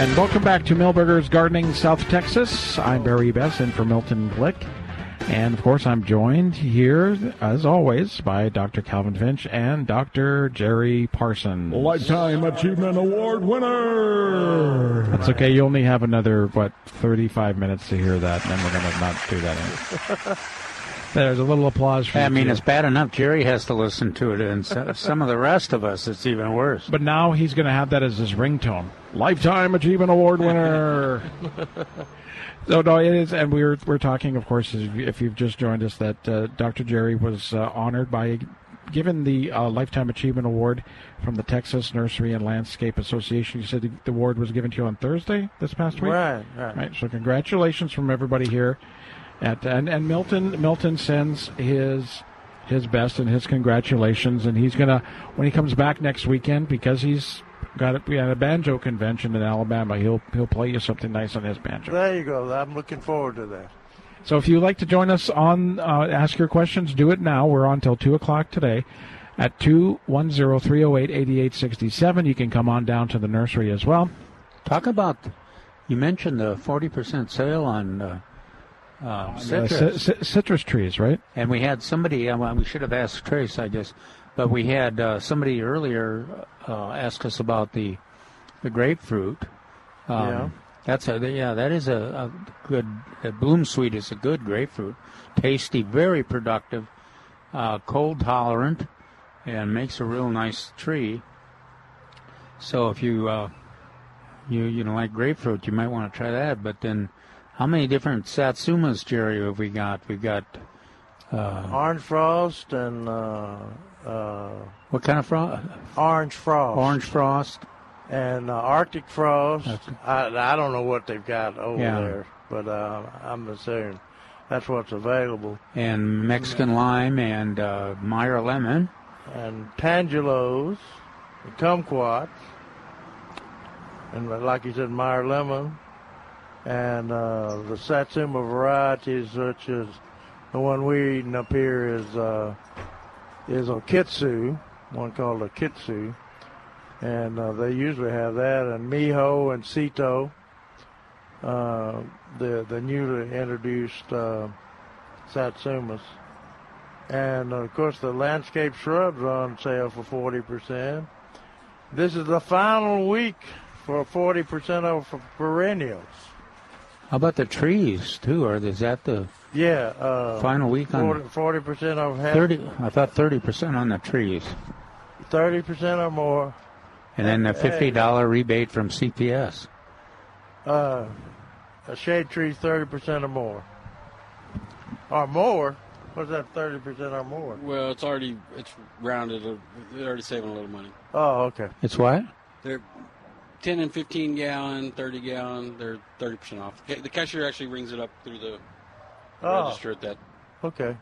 And welcome back to Milberger's Gardening, South Texas. I'm Barry Bess in for Milton Glick. And of course, I'm joined here, as always, by Dr. Calvin Finch and Dr. Jerry Parsons. Lifetime Achievement Award winner. That's okay. You only have another, what, 35 minutes to hear that, and then we're going to not do that anymore. [LAUGHS] There's a little applause for I you, mean, too. it's bad enough Jerry has to listen to it, and so, some of the rest of us, it's even worse. But now he's going to have that as his ringtone. Lifetime Achievement Award winner. [LAUGHS] so no, it is, and we're we're talking, of course, if you- if you've just joined us, that uh, Dr. Jerry was uh, honored by given the uh, Lifetime Achievement Award from the Texas Nursery and Landscape Association. You said the- the award was given to you on Thursday this past week, Right, right. Right. So congratulations from everybody here. At and and Milton Milton sends his his best and his congratulations, and he's gonna when he comes back next weekend because he's got a, we had a banjo convention in Alabama. He'll he'll play you something nice on his banjo. There you go. I'm looking forward to that. So if you'd like to join us on uh, Ask Your Questions, do it now. We're on till 2 o'clock today at 210-308-8867. You can come on down to the nursery as well. Talk about, you mentioned the 40% sale on uh, uh, Uh, citrus. ci- ci- citrus trees, right? And we had somebody, uh, well, we should have asked Trace, I guess, but we had uh, somebody earlier uh, ask us about the the grapefruit. Um, Yeah. That's a yeah. That is a, a good. A Bloomsweet is a good grapefruit. Tasty, very productive, uh, cold tolerant, and makes a real nice tree. So if you uh, you you know like grapefruit, you might want to try that. But then, how many different satsumas, Jerry, have we got? We've got uh, Orange frost and uh, uh, what kind of frost? Orange frost. Orange frost. And uh, Arctic frost. I, I don't know what they've got over Yeah. there, but uh, I'm assuming that's what's available. and Mexican lime and uh, Meyer lemon. And tangelos, and kumquats, and like you said, Meyer lemon, and uh, the satsuma varieties, such as the one we're eating up here is uh, is a kitsu, one called a kitsu, and uh, they usually have that, and miho and Seto, uh, the the newly introduced uh, satsumas. And of course, the landscape shrubs are on sale for 40%. This is the final week for 40% off perennials. How about the trees too? Or is that the Yeah. Uh, Final week on- 40, percent off half, thirty? I thought thirty percent on the trees, 30% or more. and then the fifty dollar rebate from CPS. Uh, a shade tree, thirty percent or more, or more. What's that? Thirty percent or more? Well, it's already it's rounded. uh, They're already saving a little money. Oh, okay. It's what? They're 10 and 15 gallon, 30 gallon. They're 30 percent off. The cashier actually rings it up through the Oh. register at that. Okay.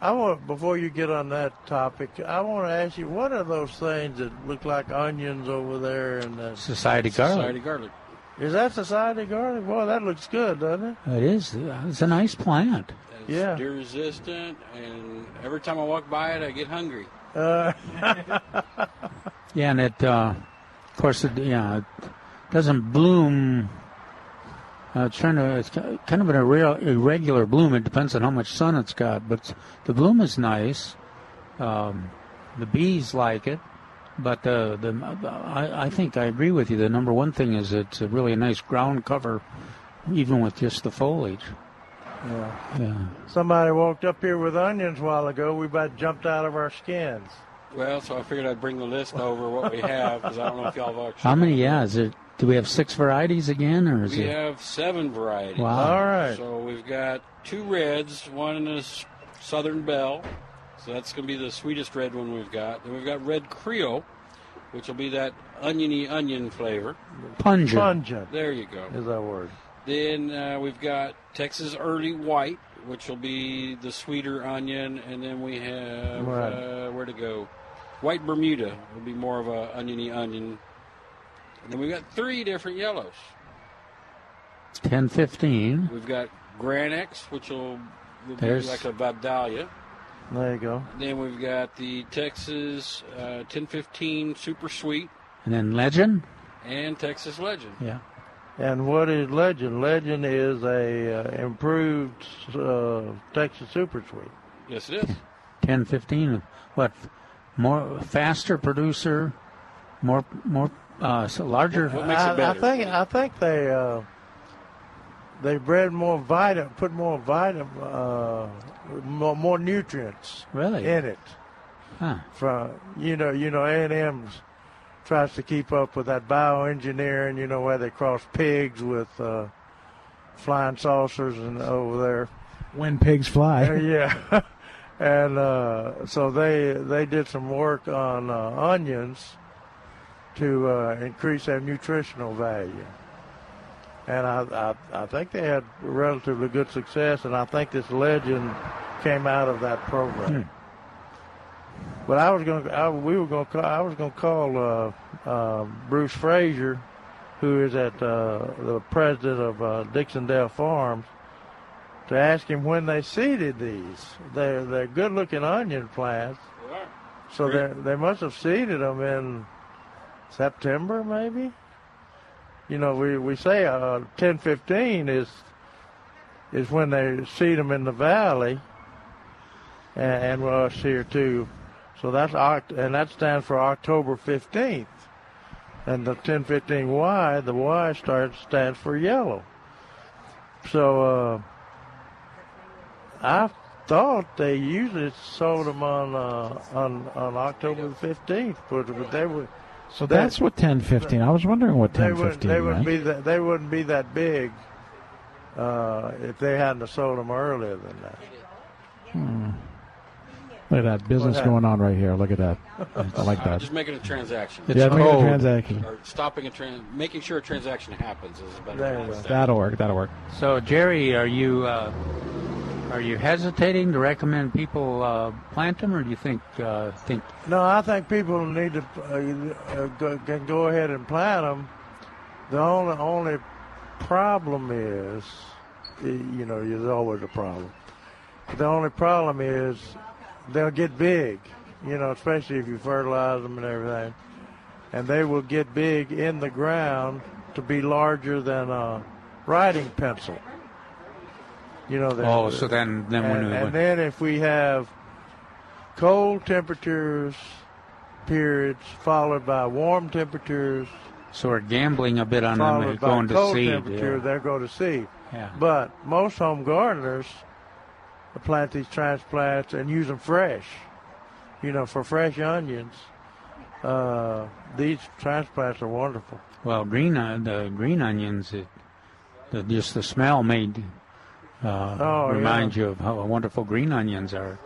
I want before you get on that topic, I want to ask you, what are those things that look like onions over there? And uh, Society garlic. Society garlic. Is that society garlic? Boy, that looks good, doesn't it? It is. It's a nice plant. It's Yeah. deer resistant, and every time I walk by it, I get hungry. Uh, [LAUGHS] Yeah, and it, uh, of course, it, yeah, it doesn't bloom. Uh, it's trying to, it's kind of an irre- irregular bloom. It depends on how much sun it's got, but the bloom is nice. Um, the bees like it, but the the I, I think I agree with you. The number one thing is it's a really nice ground cover, even with just the foliage. yeah. Yeah. Somebody walked up here with onions a while ago. We about jumped out of our skins. Well, so I figured I'd bring the list over what we have because I don't know if y'all have actually. How many? Yeah, is it? Do we have six varieties again, or is We it? have seven varieties. Wow. All right. So we've got two reds. One is Southern Belle. So that's going to be the sweetest red one we've got. Then we've got Red Creole, which will be that oniony onion flavor. Pungent. Pungent. There you go. Is that word? Then uh, we've got Texas Early White, which will be the sweeter onion. And then we have, Right. uh, where to go? White Bermuda will be more of a oniony onion. And then we've got three different yellows. Ten fifteen. We've got Granex, which will, will be like a Vidalia. There you go. Then we've got the Texas uh, 1015 Super Sweet And then legend. and Texas Legend. Yeah. And what is Legend? Legend is a uh, improved uh, Texas Super Sweet. Yes, it is. 1015. What? More faster producer, more more uh, so larger. I, I think I think they uh, they bred more vitamin, put more vitamin, uh, more, more nutrients Really? in it. Huh. From you know, you know, A and M's tries to keep up with that bioengineering. You know, where they cross pigs with uh, flying saucers and over there. When pigs fly. Uh, yeah. [LAUGHS] and uh, so they they did some work on uh, onions to uh, increase their nutritional value. And I, I I think they had relatively good success, and I think this legend came out of that program. But I was going, to we were going to call, I was going to call uh, uh, Bruce Frasier, who is at uh, the president of uh, Dixondale Farms, to ask him when they seeded these. They're they're good looking onion plants. So they they must have seeded them in September, maybe. You know, we we say uh, ten fifteen is is when they seed them in the valley, and, and us here too. So that's Oct- and that stands for October fifteenth. And the ten fifteen Y, the Y starts stands for yellow. So. Uh, I thought they usually sold them on uh, on on October the fifteenth, but, but they would. So that- that's what 1015. I was wondering what 1015 wouldn't. They wouldn't meant. be that. They wouldn't be that big uh, if they hadn't have sold them earlier than that. Hmm. Look at that business What going on right here. Look at that. I [LAUGHS] like that. just making a transaction. yeah, making a transaction. Or stopping a tran, making sure a transaction happens is a better. There way you to go. say it. That'll work. That'll work. So Jerry, are you uh, are you hesitating to recommend people uh, plant them, or do you think uh, think No, I think people need to uh, uh, go, can go ahead and plant them. The only only problem is, you know, there's always a problem. The only problem is they'll get big, you know, especially if you fertilize them and everything, and they will get big in the ground to be larger than a writing pencil. You know. they're- Oh, so then- then when and, we- and then if we have cold temperatures periods followed by warm temperatures so we're gambling a bit on them followed and by going to seed? temperature, yeah. they're going to seed. Yeah. But most home gardeners plant these transplants and use them fresh. You know, for fresh onions, Uh, these transplants are wonderful. Well, green uh, the green onions, it, the, just the smell made uh, Oh, remind yeah. you of how wonderful green onions are.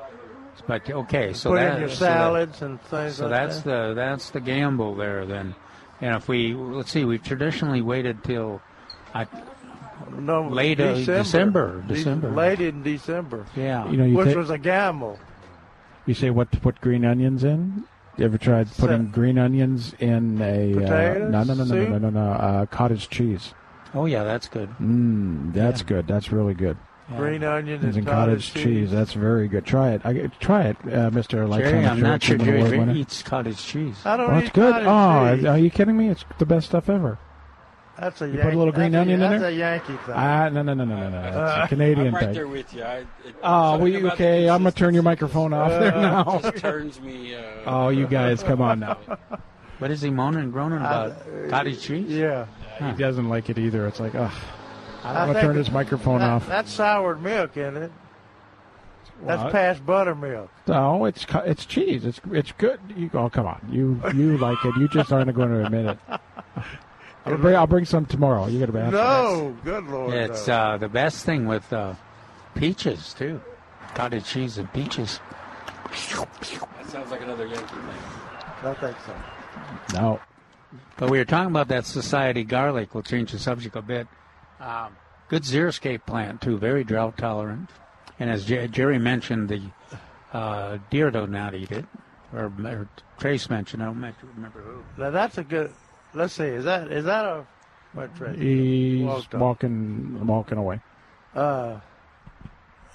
But okay, so Put in that your so that- salads and things So like that's that. the that's the gamble there then. And if we let's see, we've traditionally waited till I, no, late uh, December, De- December. Late in December. Yeah. You know, you which take- was a gamble. You say what to put green onions in? You ever tried putting green onions in a uh, Potatoes? no no no no no Soup? no no no uh, cottage cheese? Oh yeah, that's good. Mm, that's good. That's really good. Green onion Onions and and cottage cheese. That's very good. Try it. I, try it, uh, Mister Lifetime Jerry, I'm not sure Jerry Award winner. eats cottage cheese. I don't Oh, eat it's good. cottage cheese. Oh, are you kidding me? It's the best stuff ever. That's a You Yankee, put a little green that's onion in there. that's a Yankee thing. Ah, no, no, no, no, no, no. It's Uh, a Canadian I'm right thing. there with you. I, it, Oh, something we, okay. I'm gonna turn your microphone off there Uh, now. just turns me. Uh, Oh, you guys, come on now. What is he moaning and groaning about? Uh, cottage cheese? Yeah. He doesn't like it either. It's like, ugh. I I'm gonna turn his microphone that, off. That's soured milk isn't it. That's What? past buttermilk. No, it's it's cheese. It's it's good. You oh come on, you you [LAUGHS] like it. You just aren't going to admit it. [LAUGHS] I'll bring, I'll bring some tomorrow. You got to be No, good lord. It's no. uh, the best thing with uh, peaches too. Cottage cheese and peaches. that sounds like another Yankee thing. I think so. No. But we were talking about that society garlic. We'll change the subject a bit. Um, good xeriscape plant too, very drought tolerant. And as Jer- Jerry mentioned, the uh, deer do not eat it, or, or Trace mentioned. I don't remember who. Now that's a good. Let's see. Is that is that a what Tracy? He's Walked off. walking walking away. Uh,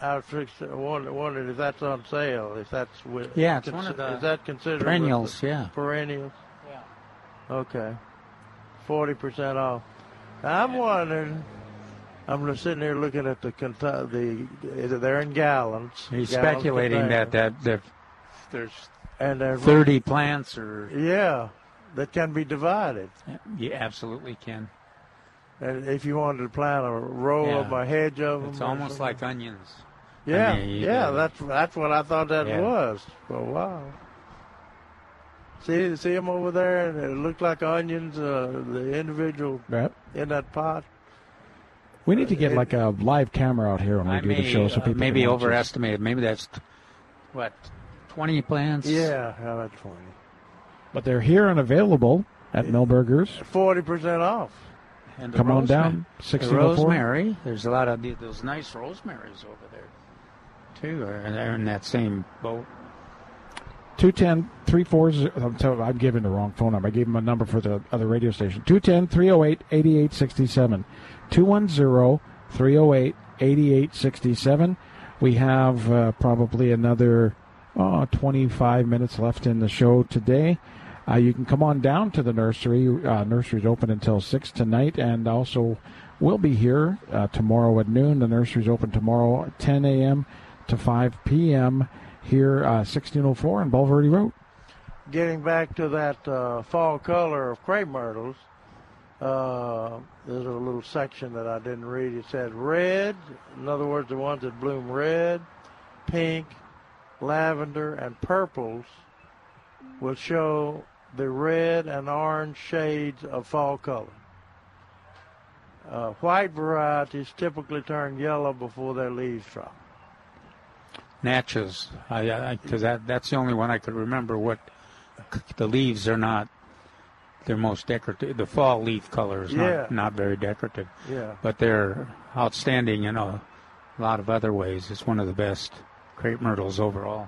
I was fix- wonder- if that's on sale. If that's with, Yeah, it's one of the is that considered perennials, with the yeah. perennials. Yeah. Okay, forty percent off. I'm wondering. I'm just sitting here looking at the Kentu- the they're in gallons. He's gallons speculating container. that, that that there's and there's 30 plants or Yeah, that can be divided. you absolutely can. And if you wanted to plant a row Yeah. of a hedge of them, It's almost something. like onions. I Yeah, mean, you- yeah, that's that's what I thought that Yeah. was for a while. See, see them over there, and it looked like onions. Uh, the individual Yep. in that pot. We need to get like a live camera out here when we I do may, the show, so uh, people maybe can watch overestimated. Maybe that's what 20 plants. Yeah, how about twenty? But they're here and available at Milberger's. Forty percent off. And the Come on rosemary- down, The 1604. rosemary. There's a lot of those nice rosemaries over there too. Are they're in that same boat. 210 340. I'm, giving the wrong phone number. I gave him a number for the other radio station. 210 308 8867. 210 308 8867. We have uh, probably another oh, 25 minutes left in the show today. Uh, you can come on down to the nursery. Uh, nursery's open until 6 tonight, and also we'll be here uh, tomorrow at noon. The nursery's open tomorrow 10 a.m. to 5 p.m. here, uh, 1604 on Bulverde Road. Getting back to that uh, fall color of crepe myrtles, uh, there's a little section that I didn't read. It said red, in other words, the ones that bloom red, pink, lavender, and purples will show the red and orange shades of fall color. Uh, white varieties typically turn yellow before their leaves drop. Natchez, I because that that's the only one I could remember. What the leaves are not. They're most decorative. The fall leaf color is Yeah. not not very decorative. Yeah. But they're outstanding in a lot of other ways. It's one of the best crepe myrtles overall.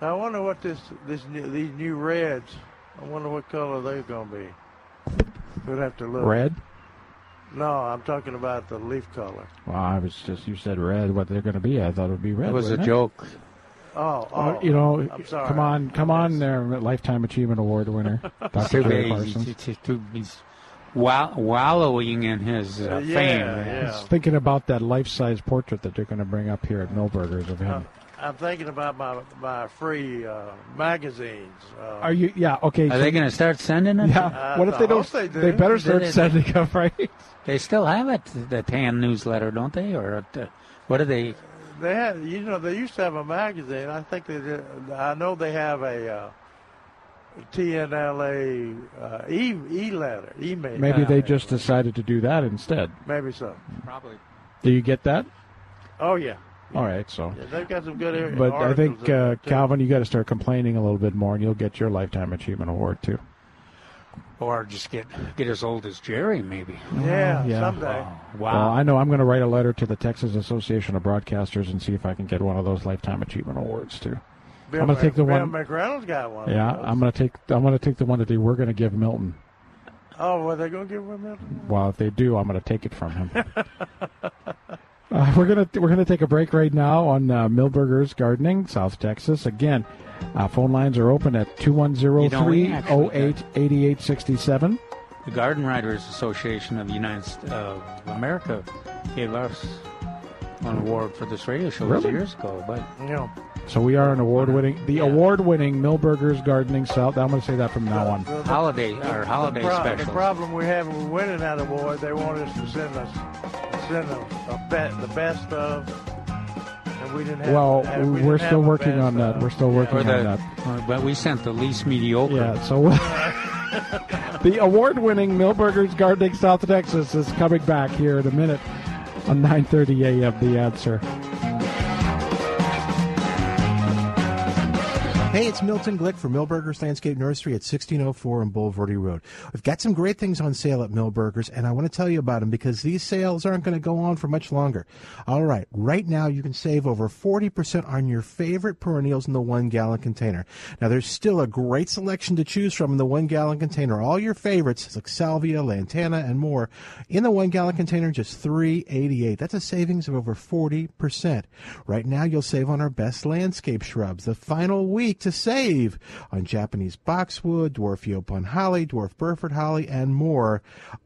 I wonder what this this new, these new reds. I wonder what color they're going to be. We'd have to look. Red? No, I'm talking about the leaf color. Well, I was just, you said red, what they're going to be. I thought it would be red. It was a wasn't joke. Oh, Oh, oh, you know, I'm sorry. come on, come on there, Lifetime Achievement Award winner, [LAUGHS] Dr. Too Jerry Parsons. he's, he's, too- he's wa- wallowing in his uh, Yeah, fame. yeah. I was thinking about that life-size portrait that they're going to bring up here at Milberger's of him. I'm thinking about my my free uh, magazines. Uh, Are you? Yeah. Okay. Are so- they going to start sending it? Yeah. what if they don't? hope they do. They better start it- sending them, [LAUGHS] right? They still have it, the tan newsletter, don't they? Or uh, what do they? They had, you know, they used to have a magazine. I think they did. I know they have a uh, TNLA uh, e e letter email. Maybe they just decided to do that instead. maybe so. Probably. Do you get that? Oh yeah. All right, so. Yeah, they've got some good. ar- But I think uh. Calvin, you got to start complaining a little bit more, and you'll get your lifetime achievement award too. Or just get get as old as Jerry, maybe. Yeah, yeah. someday. Wow. Well, I know I'm going to write a letter to the Texas Association of Broadcasters and see if I can get one of those lifetime achievement awards too. Bill, I'm going to take the Bill one. McReynolds got one. Yeah. I'm going to take. I'm going to take the one that they were going to give Milton. Oh, well, they're going to give him that. Well, if they do, I'm going to take it from him. [LAUGHS] Uh, we're gonna we're gonna take a break right now on uh, Milberger's Gardening, South Texas. Again, uh, phone lines are open at You 210 actually 308 8867. The Garden Writers Association of the United States of America gave us an award for this radio show Really? years ago, but Yeah. So we are an award-winning, the award-winning Milberger's Gardening South. I'm going to say that from now on. holiday or holiday the, pro- specials. the problem we have with winning that award, they want us to send us send a, a bet the best of, and we didn't have. Well, have- we we're didn't still have working on that. of. We're still working Or on that. uh, but we sent the least mediocre. Yeah, so [LAUGHS] the award-winning Milberger's Gardening South Texas is coming back here in a minute on 9:30 a.m. The answer. Hey, it's Milton Glick from Milberger's Landscape Nursery at 1604 on Bulverde Road. We've got some great things on sale at Milberger's, and I want to tell you about them because these sales aren't going to go on for much longer. All right, right now you can save over 40% on your favorite perennials in the one gallon container. Now, there's still a great selection to choose from in the one gallon container. All your favorites, like salvia, lantana, and more, in the one gallon container, just $3.88. That's a savings of over 40%. Right now, you'll save on our best landscape shrubs. The final week to save on Japanese boxwood, dwarf Yaupon holly, dwarf Burford holly, and more.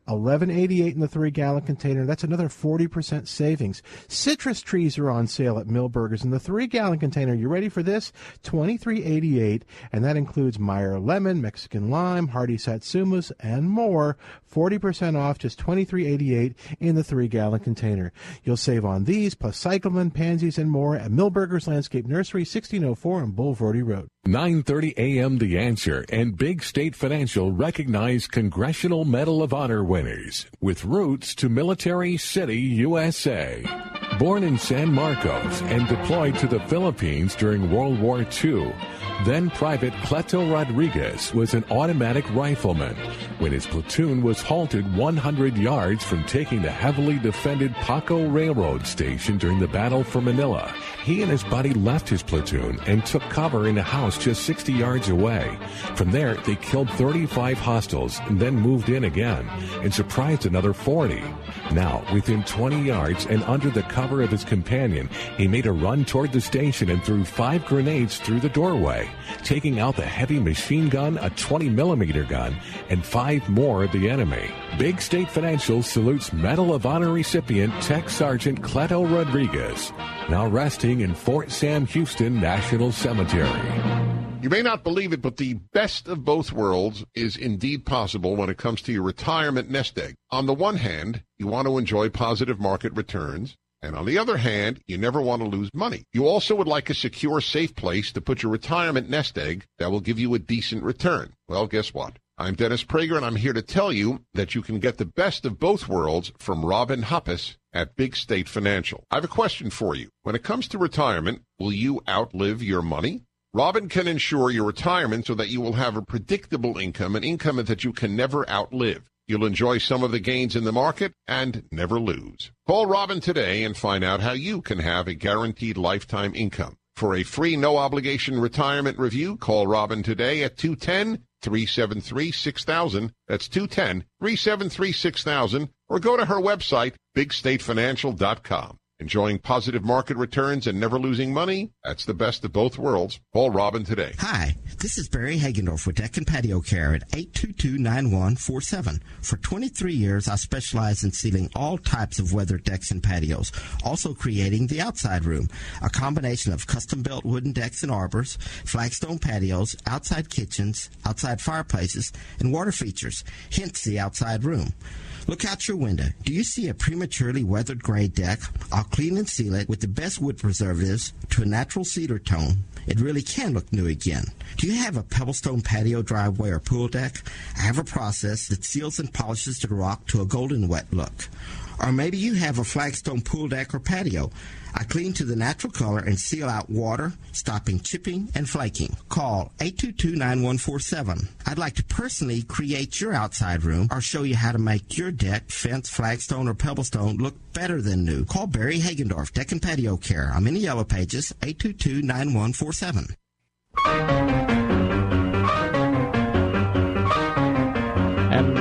1188 in the three gallon container. That's another 40% savings. Citrus trees are on sale at Milberger's in the three gallon container. You ready for this? 2388 and that includes Meyer lemon, Mexican lime, hardy satsumas, and more. 40% off, just 2388 in the three gallon container. You'll save on these, plus cyclamen, pansies, and more at Milberger's Landscape Nursery, 1604 on Bulverde Road. 9:30 a.m. The Answer and Big State Financial recognize Congressional Medal of Honor winners with roots to Military City, USA. Born in San Marcos and deployed to the Philippines during World War II, then Private Cleto Rodriguez was an automatic rifleman when his platoon was halted 100 yards from taking the heavily defended Paco Railroad Station during the Battle for Manila. He and his buddy left his platoon and took cover in a house just 60 yards away. From there, they killed 35 hostiles and then moved in again and surprised another 40. Now, within 20 yards and under the cover of his companion, he made a run toward the station and threw five grenades through the doorway, taking out the heavy machine gun, a 20 millimeter gun, and five more of the enemy. Big State Financial salutes Medal of Honor recipient Tech Sergeant Cleto Rodriguez, now resting in Fort Sam Houston National Cemetery. You may not believe it, but the best of both worlds is indeed possible when it comes to your retirement nest egg. On the one hand, you want to enjoy positive market returns. And on the other hand, you never want to lose money. You also would like a secure, safe place to put your retirement nest egg that will give you a decent return. Well, guess what? I'm Dennis Prager, and I'm here to tell you that you can get the best of both worlds from Robin Hoppus at Big State Financial. I have a question for you. When it comes to retirement, will you outlive your money? Robin can ensure your retirement so that you will have a predictable income, an income that you can never outlive. You'll enjoy some of the gains in the market and never lose. Call Robin today and find out how you can have a guaranteed lifetime income. For a free, no obligation retirement review, call Robin today at 210 373 6000. That's 210 373 6000. Or go to her website, bigstatefinancial.com. Enjoying positive market returns and never losing money? That's the best of both worlds. Call Robin today. Hi, this is Barry Hagendorf with Deck and Patio Care at 822-9147. For 23 years, I specialize in sealing all types of weathered decks and patios, also creating the outside room, a combination of custom-built wooden decks and arbors, flagstone patios, outside kitchens, outside fireplaces, and water features, hence the outside room. Look out your window. Do you see a prematurely weathered gray deck? I'll clean and seal it with the best wood preservatives to a natural cedar tone. It really can look new again. Do you have a pebblestone patio driveway or pool deck? I have a process that seals and polishes the rock to a golden wet look. Or maybe you have a flagstone pool deck or patio. I clean to the natural color and seal out water, stopping chipping and flaking. Call 822-9147. I'd like to personally create your outside room or show you how to make your deck, fence, flagstone, or pebblestone look better than new. Call Barry Hagendorf, Deck and Patio Care. I'm in the yellow pages, 822-9147.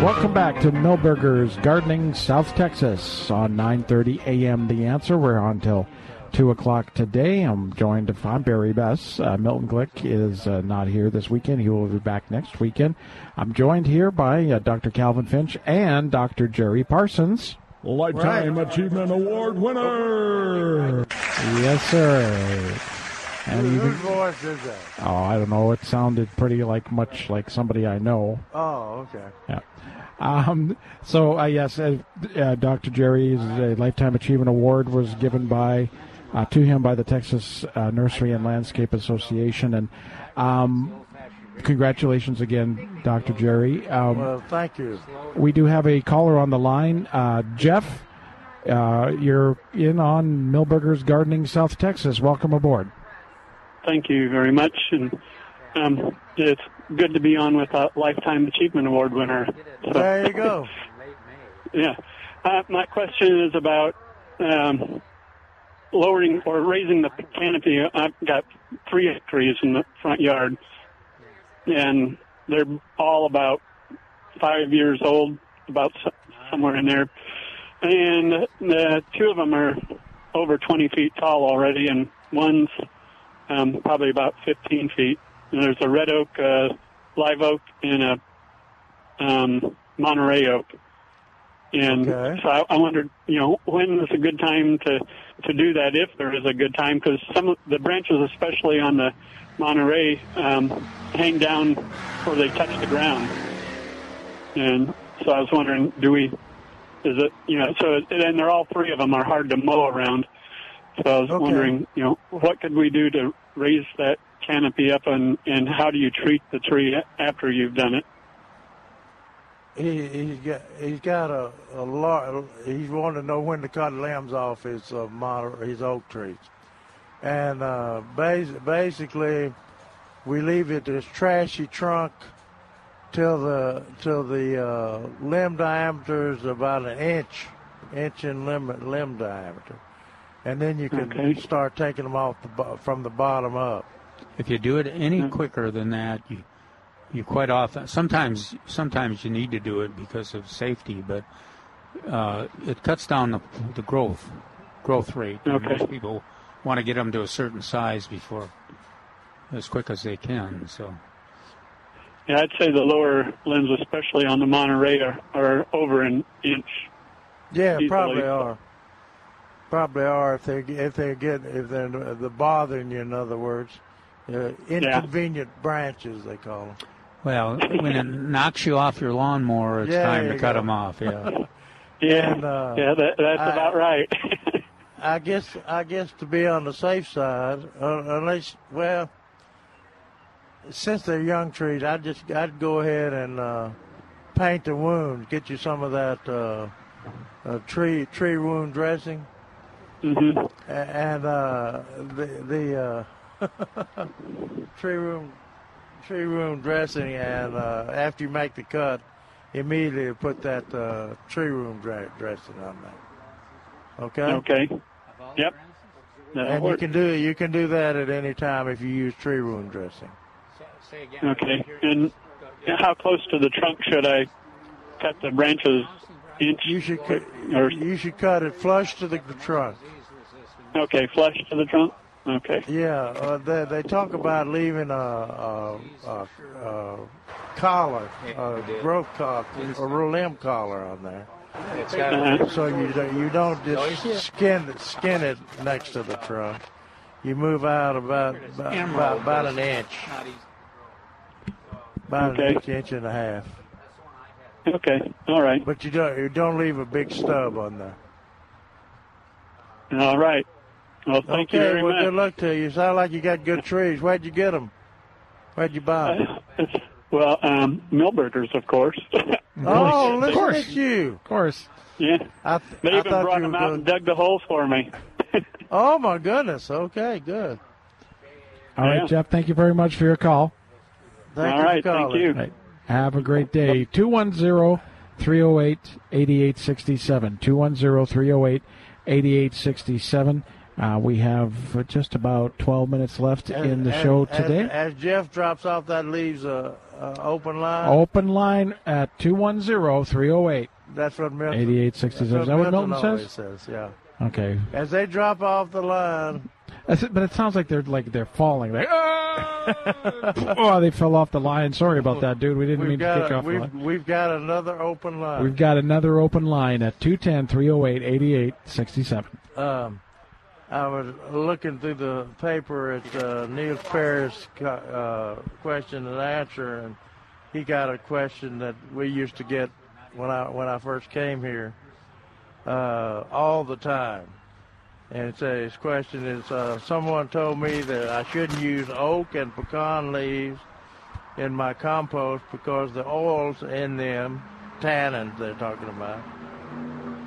Welcome back to Milberger's Gardening, South Texas on 9:30 a.m. The Answer. We're on till two o'clock today. I'm joined. I'm Barry Bess. Uh, Milton Glick is uh, not here this weekend. He will be back next weekend. I'm joined here by uh, Dr. Calvin Finch and Dr. Jerry Parsons. Lifetime Achievement Award winner. Yes, sir. And Whose even, voice is that? oh, I don't know. It sounded pretty like much like somebody I know. Oh, okay. Yeah. Um, so, uh, yes, uh, uh, Dr. Jerry's uh, Lifetime Achievement Award was given by uh, to him by the Texas uh, Nursery and Landscape Association, and um, congratulations again, Dr. Jerry. Um, Well, thank you. we do have a caller on the line, uh, Jeff. Uh, you're in on Milberger's Gardening, South Texas. Welcome aboard. Thank you very much, and um, it's good to be on with a Lifetime Achievement Award winner. So- There you go. [LAUGHS] yeah. Uh, my question is about um, lowering or raising the canopy. I've got three trees in the front yard, and they're all about five years old, about somewhere in there. And the two of them are over 20 feet tall already, and one's um, probably about 15 feet. And there's a red oak, uh, live oak, and a um, Monterey oak. And so I, I wondered, you know, when is a good time to to do that? If there is a good time, because some of the branches, especially on the Monterey, um, hang down where they touch the ground. And so I was wondering, do we? Is it you know? So and they're all three of them are hard to mow around. So I was Okay. wondering, you know, what could we do to raise that canopy up, and and how do you treat the tree after you've done it? He, he's got he's got a, a lot. He's wanting to know when to cut limbs off his uh, moder, his oak trees, and uh, bas- basically we leave it this trashy trunk till the till the uh, limb diameter is about an inch, inch in limb limb diameter, and then you can Okay. start taking them off the from the bottom up. If you do it any quicker than that, you you quite often sometimes sometimes you need to do it because of safety, but uh, it cuts down the, the growth growth rate. Okay. Most people want to get them to a certain size before as quick as they can. So Yeah, I'd say the lower limbs, especially on the Monterey, are, are over an inch. Yeah, easily. probably are. Probably are if they if they get if they're the bothering you. In other words, uh, inconvenient branches they call them. well, when it knocks you off your lawnmower, it's Yeah, time to cut go. them off. Yeah. [LAUGHS] Yeah, And, uh, yeah, that, that's I- about right. [LAUGHS] I guess I guess to be on the safe side, uh, unless well, since they're young trees, I'd just I'd go ahead and uh, paint the wound, get you some of that uh, uh, tree tree wound dressing, mm-hmm. and uh, the the uh, [LAUGHS] tree room tree room dressing, and uh, after you make the cut, immediately put that uh, tree room dra- dressing on there. Okay. Okay. Yep. That'll And you can do you can do that at any time if you use tree room dressing. Okay. And how close to the trunk should I cut the branches? Inch. You should cut, or you should cut it flush to the trunk. okay, flush to the trunk. Okay. Yeah, uh, they they talk about leaving a, a, a, a collar, a growth collar, a limb collar on there. Uh-huh. So you don't, you don't just skin it, skin it next to the trunk. You move out about about, about, about an inch, about Okay. an inch, inch and a half. Okay. All right. But you don't you don't leave a big stub on there. All right. Well, thank okay, you very well, much. good luck to you. You sound like you got good trees. Where'd you get them? Where'd you buy them? [LAUGHS] Well, um, Milberger's, of course. [LAUGHS] Oh, listen at you. Of course. Yeah. I, They even thought brought you them out gonna- and dug the holes for me. [LAUGHS] Oh my goodness. Okay, good. All right, Yeah. Jeff. Thank you very much for your call. Thank All you for right, thank you. Right. Have a great day. 210 308 8867. 210 308 8867. Uh, We have just about 12 minutes left in the As- show today. As, Jeff drops off, that leaves a, a open line. Open line at 210 308 That's what Milton. 8867. that's Is that what Milton always says? says? Yeah. Okay. As they drop off the line, it, but it sounds like they're like they're falling. Like, [LAUGHS] oh, they fell off the line. Sorry about that, dude. We didn't we've mean to kick a, off the line. we've, we've got another open line. We've got another open line at 210 308 8867. Um, I was looking through the paper at uh, Neil Ferris' uh, question and answer, and he got a question that we used to get when I when I first came here uh, all the time. And it's, uh, his question is: uh, Someone told me that I shouldn't use oak and pecan leaves in my compost because the oils in them, tannins they're talking about,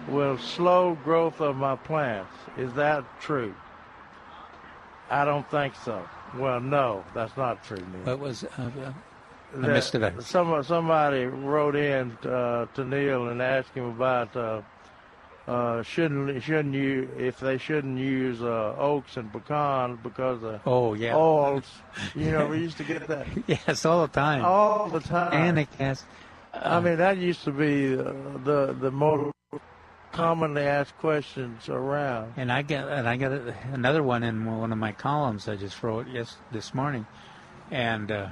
will slow growth of my plants. Is that true? I don't think so. Well, no, that's not true. Neil. What was? Uh, uh, I That- missed it. Some, somebody wrote in uh, to Neil and asked him about uh, uh, shouldn't shouldn't you if they shouldn't use uh, oaks and pecans because of Oh, yeah. oils. You know, we [LAUGHS] used to get that Yes, all the time. all the time. Panic has. I mean, that used to be uh, the the most commonly asked questions around. And I got and I got another one in one of my columns I just wrote yes this morning, and uh,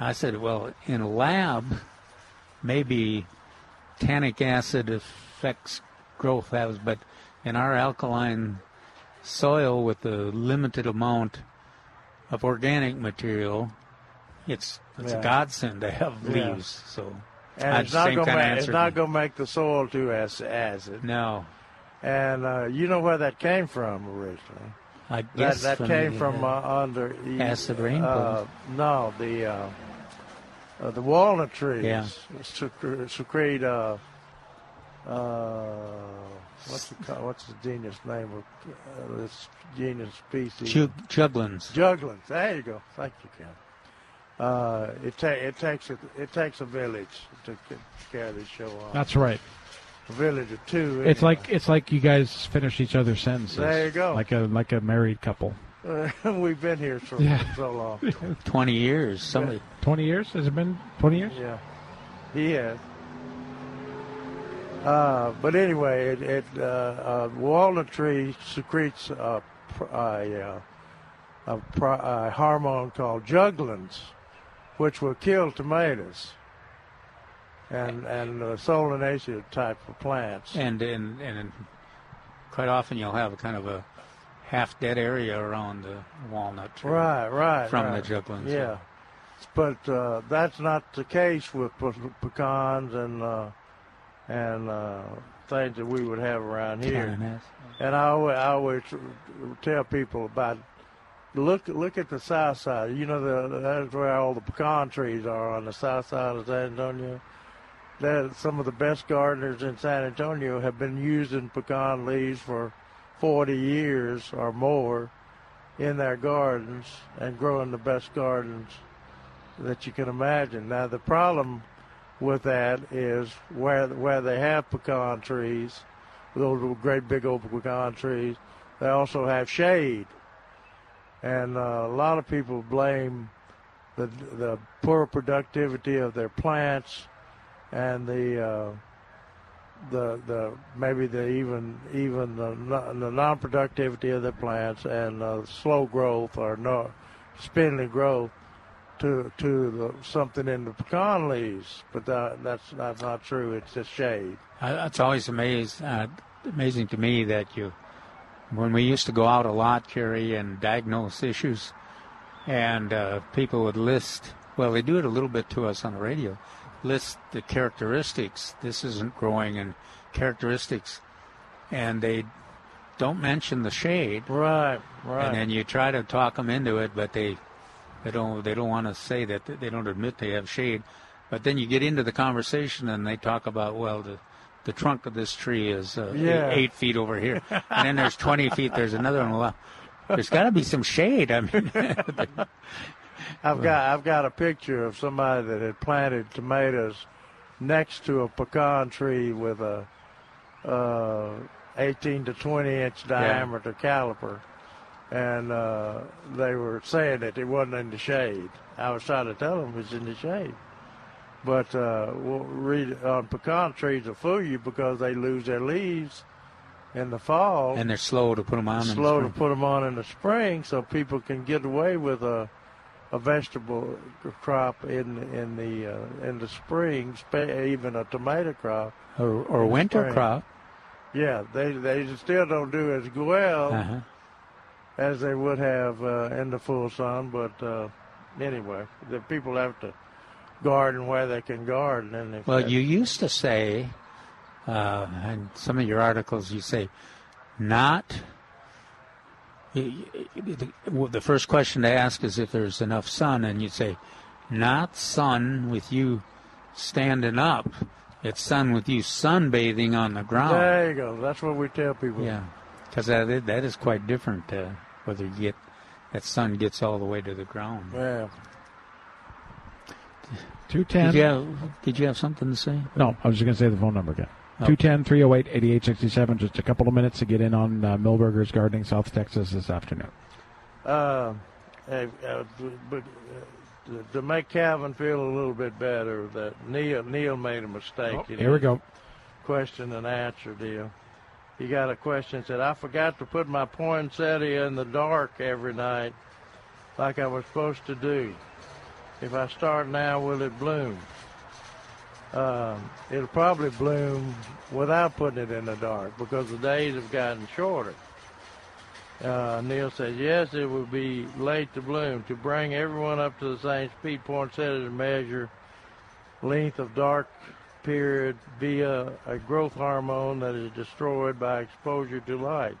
I said, well, in a lab, maybe tannic acid affects growth habits, but in our alkaline soil with a limited amount of organic material, it's it's Yeah. a godsend to have Yeah. leaves. So And it's not gonna make, it's not going to make the soil too acid. no, And uh, you know where that came from originally. I That guess that from came the, from uh, uh, under the- acid rain Uh, no, the uh, uh, the walnut trees Yeah. secre- secrete. Uh, uh, what's the what's the genus name of this genus species? Jug- juglans. Juglans. There you go. Thank you, Ken. Uh, it, ta- it takes a, it takes a village to c- carry this show on. That's right. a village of two. It's like it's like you guys finish each other's sentences. There you go. Like a like a married couple. [LAUGHS] we've been here for Yeah. so long. [LAUGHS] Twenty years. Somebody. Twenty years? Has it been twenty years? Yeah, he has. Uh, but anyway, it, it uh, uh, walnut tree secretes a, pr- a, uh, a, a hormone called juglans, which will kill tomatoes and and uh, solanaceae type of plants. And and and quite often you'll have a kind of a half dead area around the walnut tree. Right, right. From right. the juglans. Yeah. But uh, that's not the case with pe- pecans and uh, and uh, things that we would have around here. And I always, I always tell people about look look at the south side. You know, the, that's where all the pecan trees are on the south side of San Antonio. That some of the best gardeners in San Antonio have been using pecan leaves for 40 years or more in their gardens and growing the best gardens that you can imagine. Now the problem with that is where where they have pecan trees, those great big old pecan trees, they also have shade, and uh, a lot of people blame the the poor productivity of their plants and the uh, the the maybe the even even the, the non-productivity of the plants and uh, slow growth or no spindly growth to to the, something in the pecan leaves, but that, that's that's not true. It's just shade. I, it's always amazed, uh, amazing to me that you, when we used to go out a lot, Kerry, and diagnose issues, and uh, people would list. Well, they do it a little bit to us on the radio. list the characteristics. This isn't growing and characteristics, and they don't mention the shade. Right, right. And then you try to talk them into it, but they they don't they don't want to say that they don't admit they have shade. But then you get into the conversation and they talk about well the the trunk of this tree is uh, Yeah. eight, eight feet over here, and then there's 20 [LAUGHS] feet. There's another one. Well, there's got to be some shade. I mean, [LAUGHS] I've got I've got a picture of somebody that had planted tomatoes next to a pecan tree with a uh, 18 to 20 inch diameter caliper, and uh, they were saying that it wasn't in the shade. I was trying to tell them it's in the shade, but uh, we'll read on pecan trees will fool you because they lose their leaves in the fall and they're slow to put them on. in the slow to put them on in the spring so people can get away with a a vegetable crop in in the uh, in the spring, even a tomato crop or, or winter spring. crop. Yeah, they they still don't do as well Uh-huh. as they would have uh, in the full sun. But uh, anyway, the people have to garden where they can garden, and if Well, you used to say, uh, in some of your articles, you say, not. The first question to ask is if there's enough sun, and you say, not sun with you standing up. It's sun with you sunbathing on the ground. there you go. That's what we tell people. Yeah, because that is- that is quite different. Uh, whether you get that sun gets all the way to the ground. Yeah. Two ten. Did you have Did you have something to say? No, I was just going to say the phone number again. Oh. 210 308 8867. Just a couple of minutes to get in on uh, Milberger's Gardening, South Texas this afternoon. Uh, uh, uh, but uh, to- to make Calvin feel a little bit better, that Neil Neil made a mistake. Oh, here we go. Question and answer deal. He got a question said, "I forgot to put my poinsettia in the dark every night, like I was supposed to do. If I start now, will it bloom?" Um, it'll probably bloom without putting it in the dark because the days have gotten shorter. Uh, Neil says, yes, it will be late to bloom. To bring everyone up to the same speed, point poinsettias measure length of dark period via a growth hormone that is destroyed by exposure to light.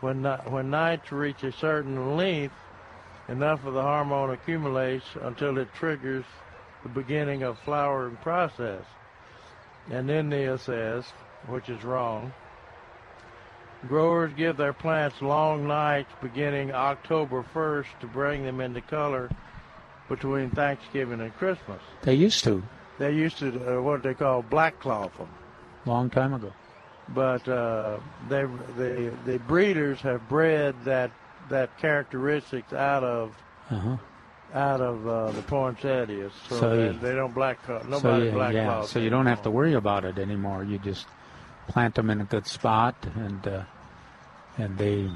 When, when nights reach a certain length, enough of the hormone accumulates until it triggers the beginning of flowering process. And then Neil says, which is wrong, Growers give their plants long nights beginning October 1st to bring them into color between Thanksgiving and Christmas. They used to They used to uh, what they call black cloth them, long time ago. but uh, they the the breeders have bred that that characteristics out of Uh-huh. out of uh, the poinsettias, so, So they, you- they don't black cloth. so Nobody you, black yeah, so you don't have to worry about it anymore. You just plant them in a good spot, and uh, and they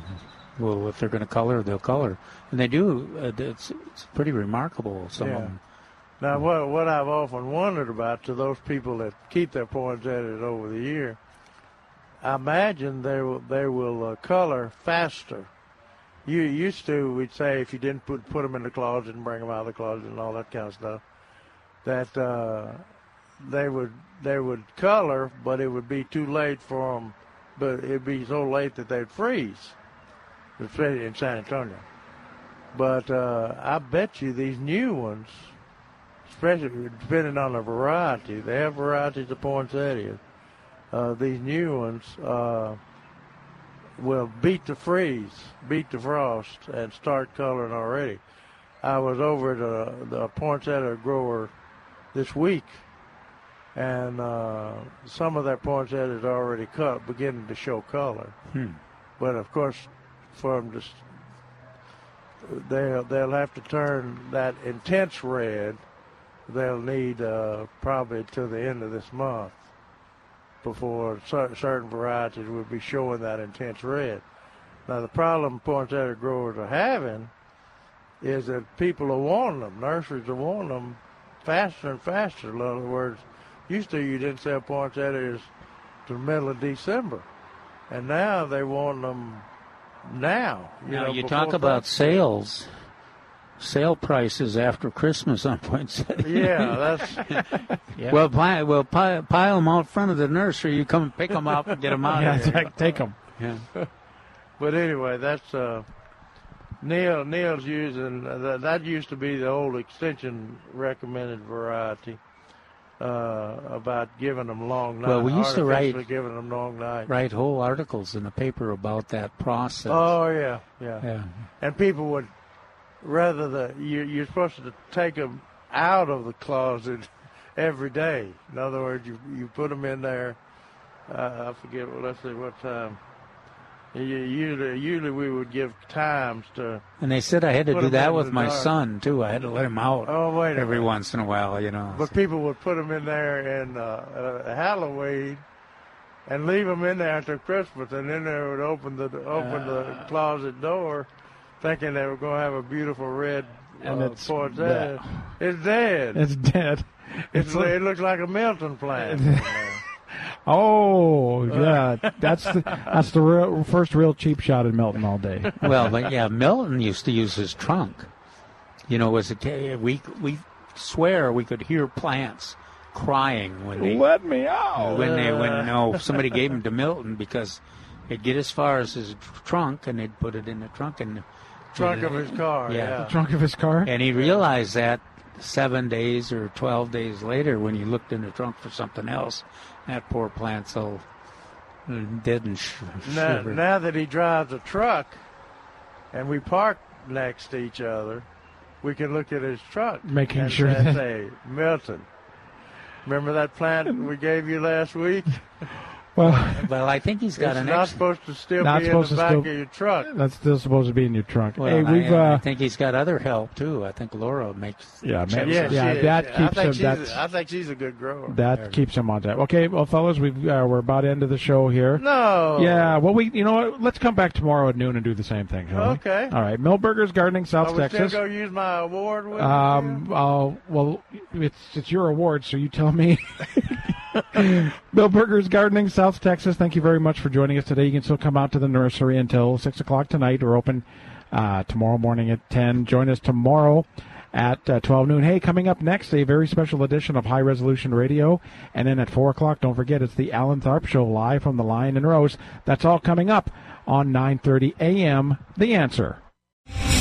will, if they're going to color, they'll color, and they do. Uh, it's it's pretty remarkable. Some Yeah. of them. Now, what what I've often wondered about to those people that keep their poinsettias over the year, I imagine they will they will uh, color faster. You used to, we'd say if you didn't put put them in the closet and bring them out of the closet and all that kind of stuff, that uh, they would they would color, but it would be too late for them. But it'd be so late that they'd freeze, especially in San Antonio. But uh, I bet you these new ones, especially depending on the variety, they have varieties of poinsettias. Uh, these new ones uh, will beat the freeze, beat the frost, and start coloring already. I was over at a, the poinsettia grower this week, and uh, some of their poinsettias are already cut, beginning to show color. Hmm. But of course, for them to, they'll they'll have to turn that intense red. They'll need uh, probably to the end of this month before cer- certain varieties will be showing that intense red. Now the problem poinsettia growers are having is that people are wanting them. Nurseries are wanting them faster and faster. In other words, used to you didn't sell poinsettias to the middle of December, and now they want them now. You now know, you talk about sales. Sale prices after Christmas on Poinsettia. Yeah, [LAUGHS] that's. Yeah. Well, pile, well, pile, pile them out front of the nursery. You come and pick them up and get them out. Yeah, of there. take, take them. Yeah. [LAUGHS] But anyway, that's uh, Neil. Neil's using uh, that. That used to be the old extension recommended variety. Uh, about giving them long nights. Well, we used to write- giving them long nights. Write whole articles in the paper about that process. Oh yeah, yeah, Yeah. And people would rather the you you're supposed to take them out of the closet every day. In other words, you you put them in there. Uh, I forget. Well, let's see what time. You, usually, usually we would give times to. And they said I had to do that with my dark. son too. I had to let him out Oh wait every once in a while, you know. But people would put them in there in uh, uh, Halloween and leave them in there after Christmas, and then they would open the open the Uh. closet door, thinking they were going to have a beautiful red. And uh, it's poinsettia. It's dead. It's dead. It's, like- it looks like a Milton plant. [LAUGHS] Oh yeah, [LAUGHS] that's the that's the real, first real cheap shot at Milton all day. [LAUGHS] well, but yeah, Milton used to use his trunk. You know, was a we we swear we could hear plants crying when they Let me out. when they when no somebody gave him to Milton because they'd get as far as his trunk and they'd put it in the trunk and Trunk of his car, yeah. The trunk of his car. and he realized that seven days or twelve days later when he looked in the trunk for something else, that poor plant all uh, didn't sh- Now, now that he drives a truck, and we park next to each other, we can look at his truck, Making and sure say, that- say, Milton. Remember that plant we gave you last week? [LAUGHS] Well, well, I think he's got it's an not ex- supposed to still Not be in the back still- of your truck. That's still supposed to be in your trunk. Well, hey, we've I, I uh, think he's got other help too. I think Laura makes. Yeah, checks maybe- it. yeah, is. that I keeps think him- she's- that's- I think she's a good grower. that keeps him on track. Okay, well, fellas, we've uh, we're about end of the show here. No. Yeah. Well, we you know what? Let's come back tomorrow at noon and do the same thing. Shall we? Okay. All right. Milberger's Gardening, South Are we Texas. still going to use my award with Um. Uh, well, it's it's your award, so you tell me. [LAUGHS] Milberger's Gardening, South Texas. Thank you very much for joining us today. You can still come out to the nursery until six o'clock tonight. We're open uh, tomorrow morning at ten. Join us tomorrow at uh, twelve noon. Hey, coming up next, a very special edition of High Resolution Radio, and then at four o'clock, don't forget it's the Alan Tharp Show live from the Lion and Rose. That's all coming up on nine thirty a.m. The Answer.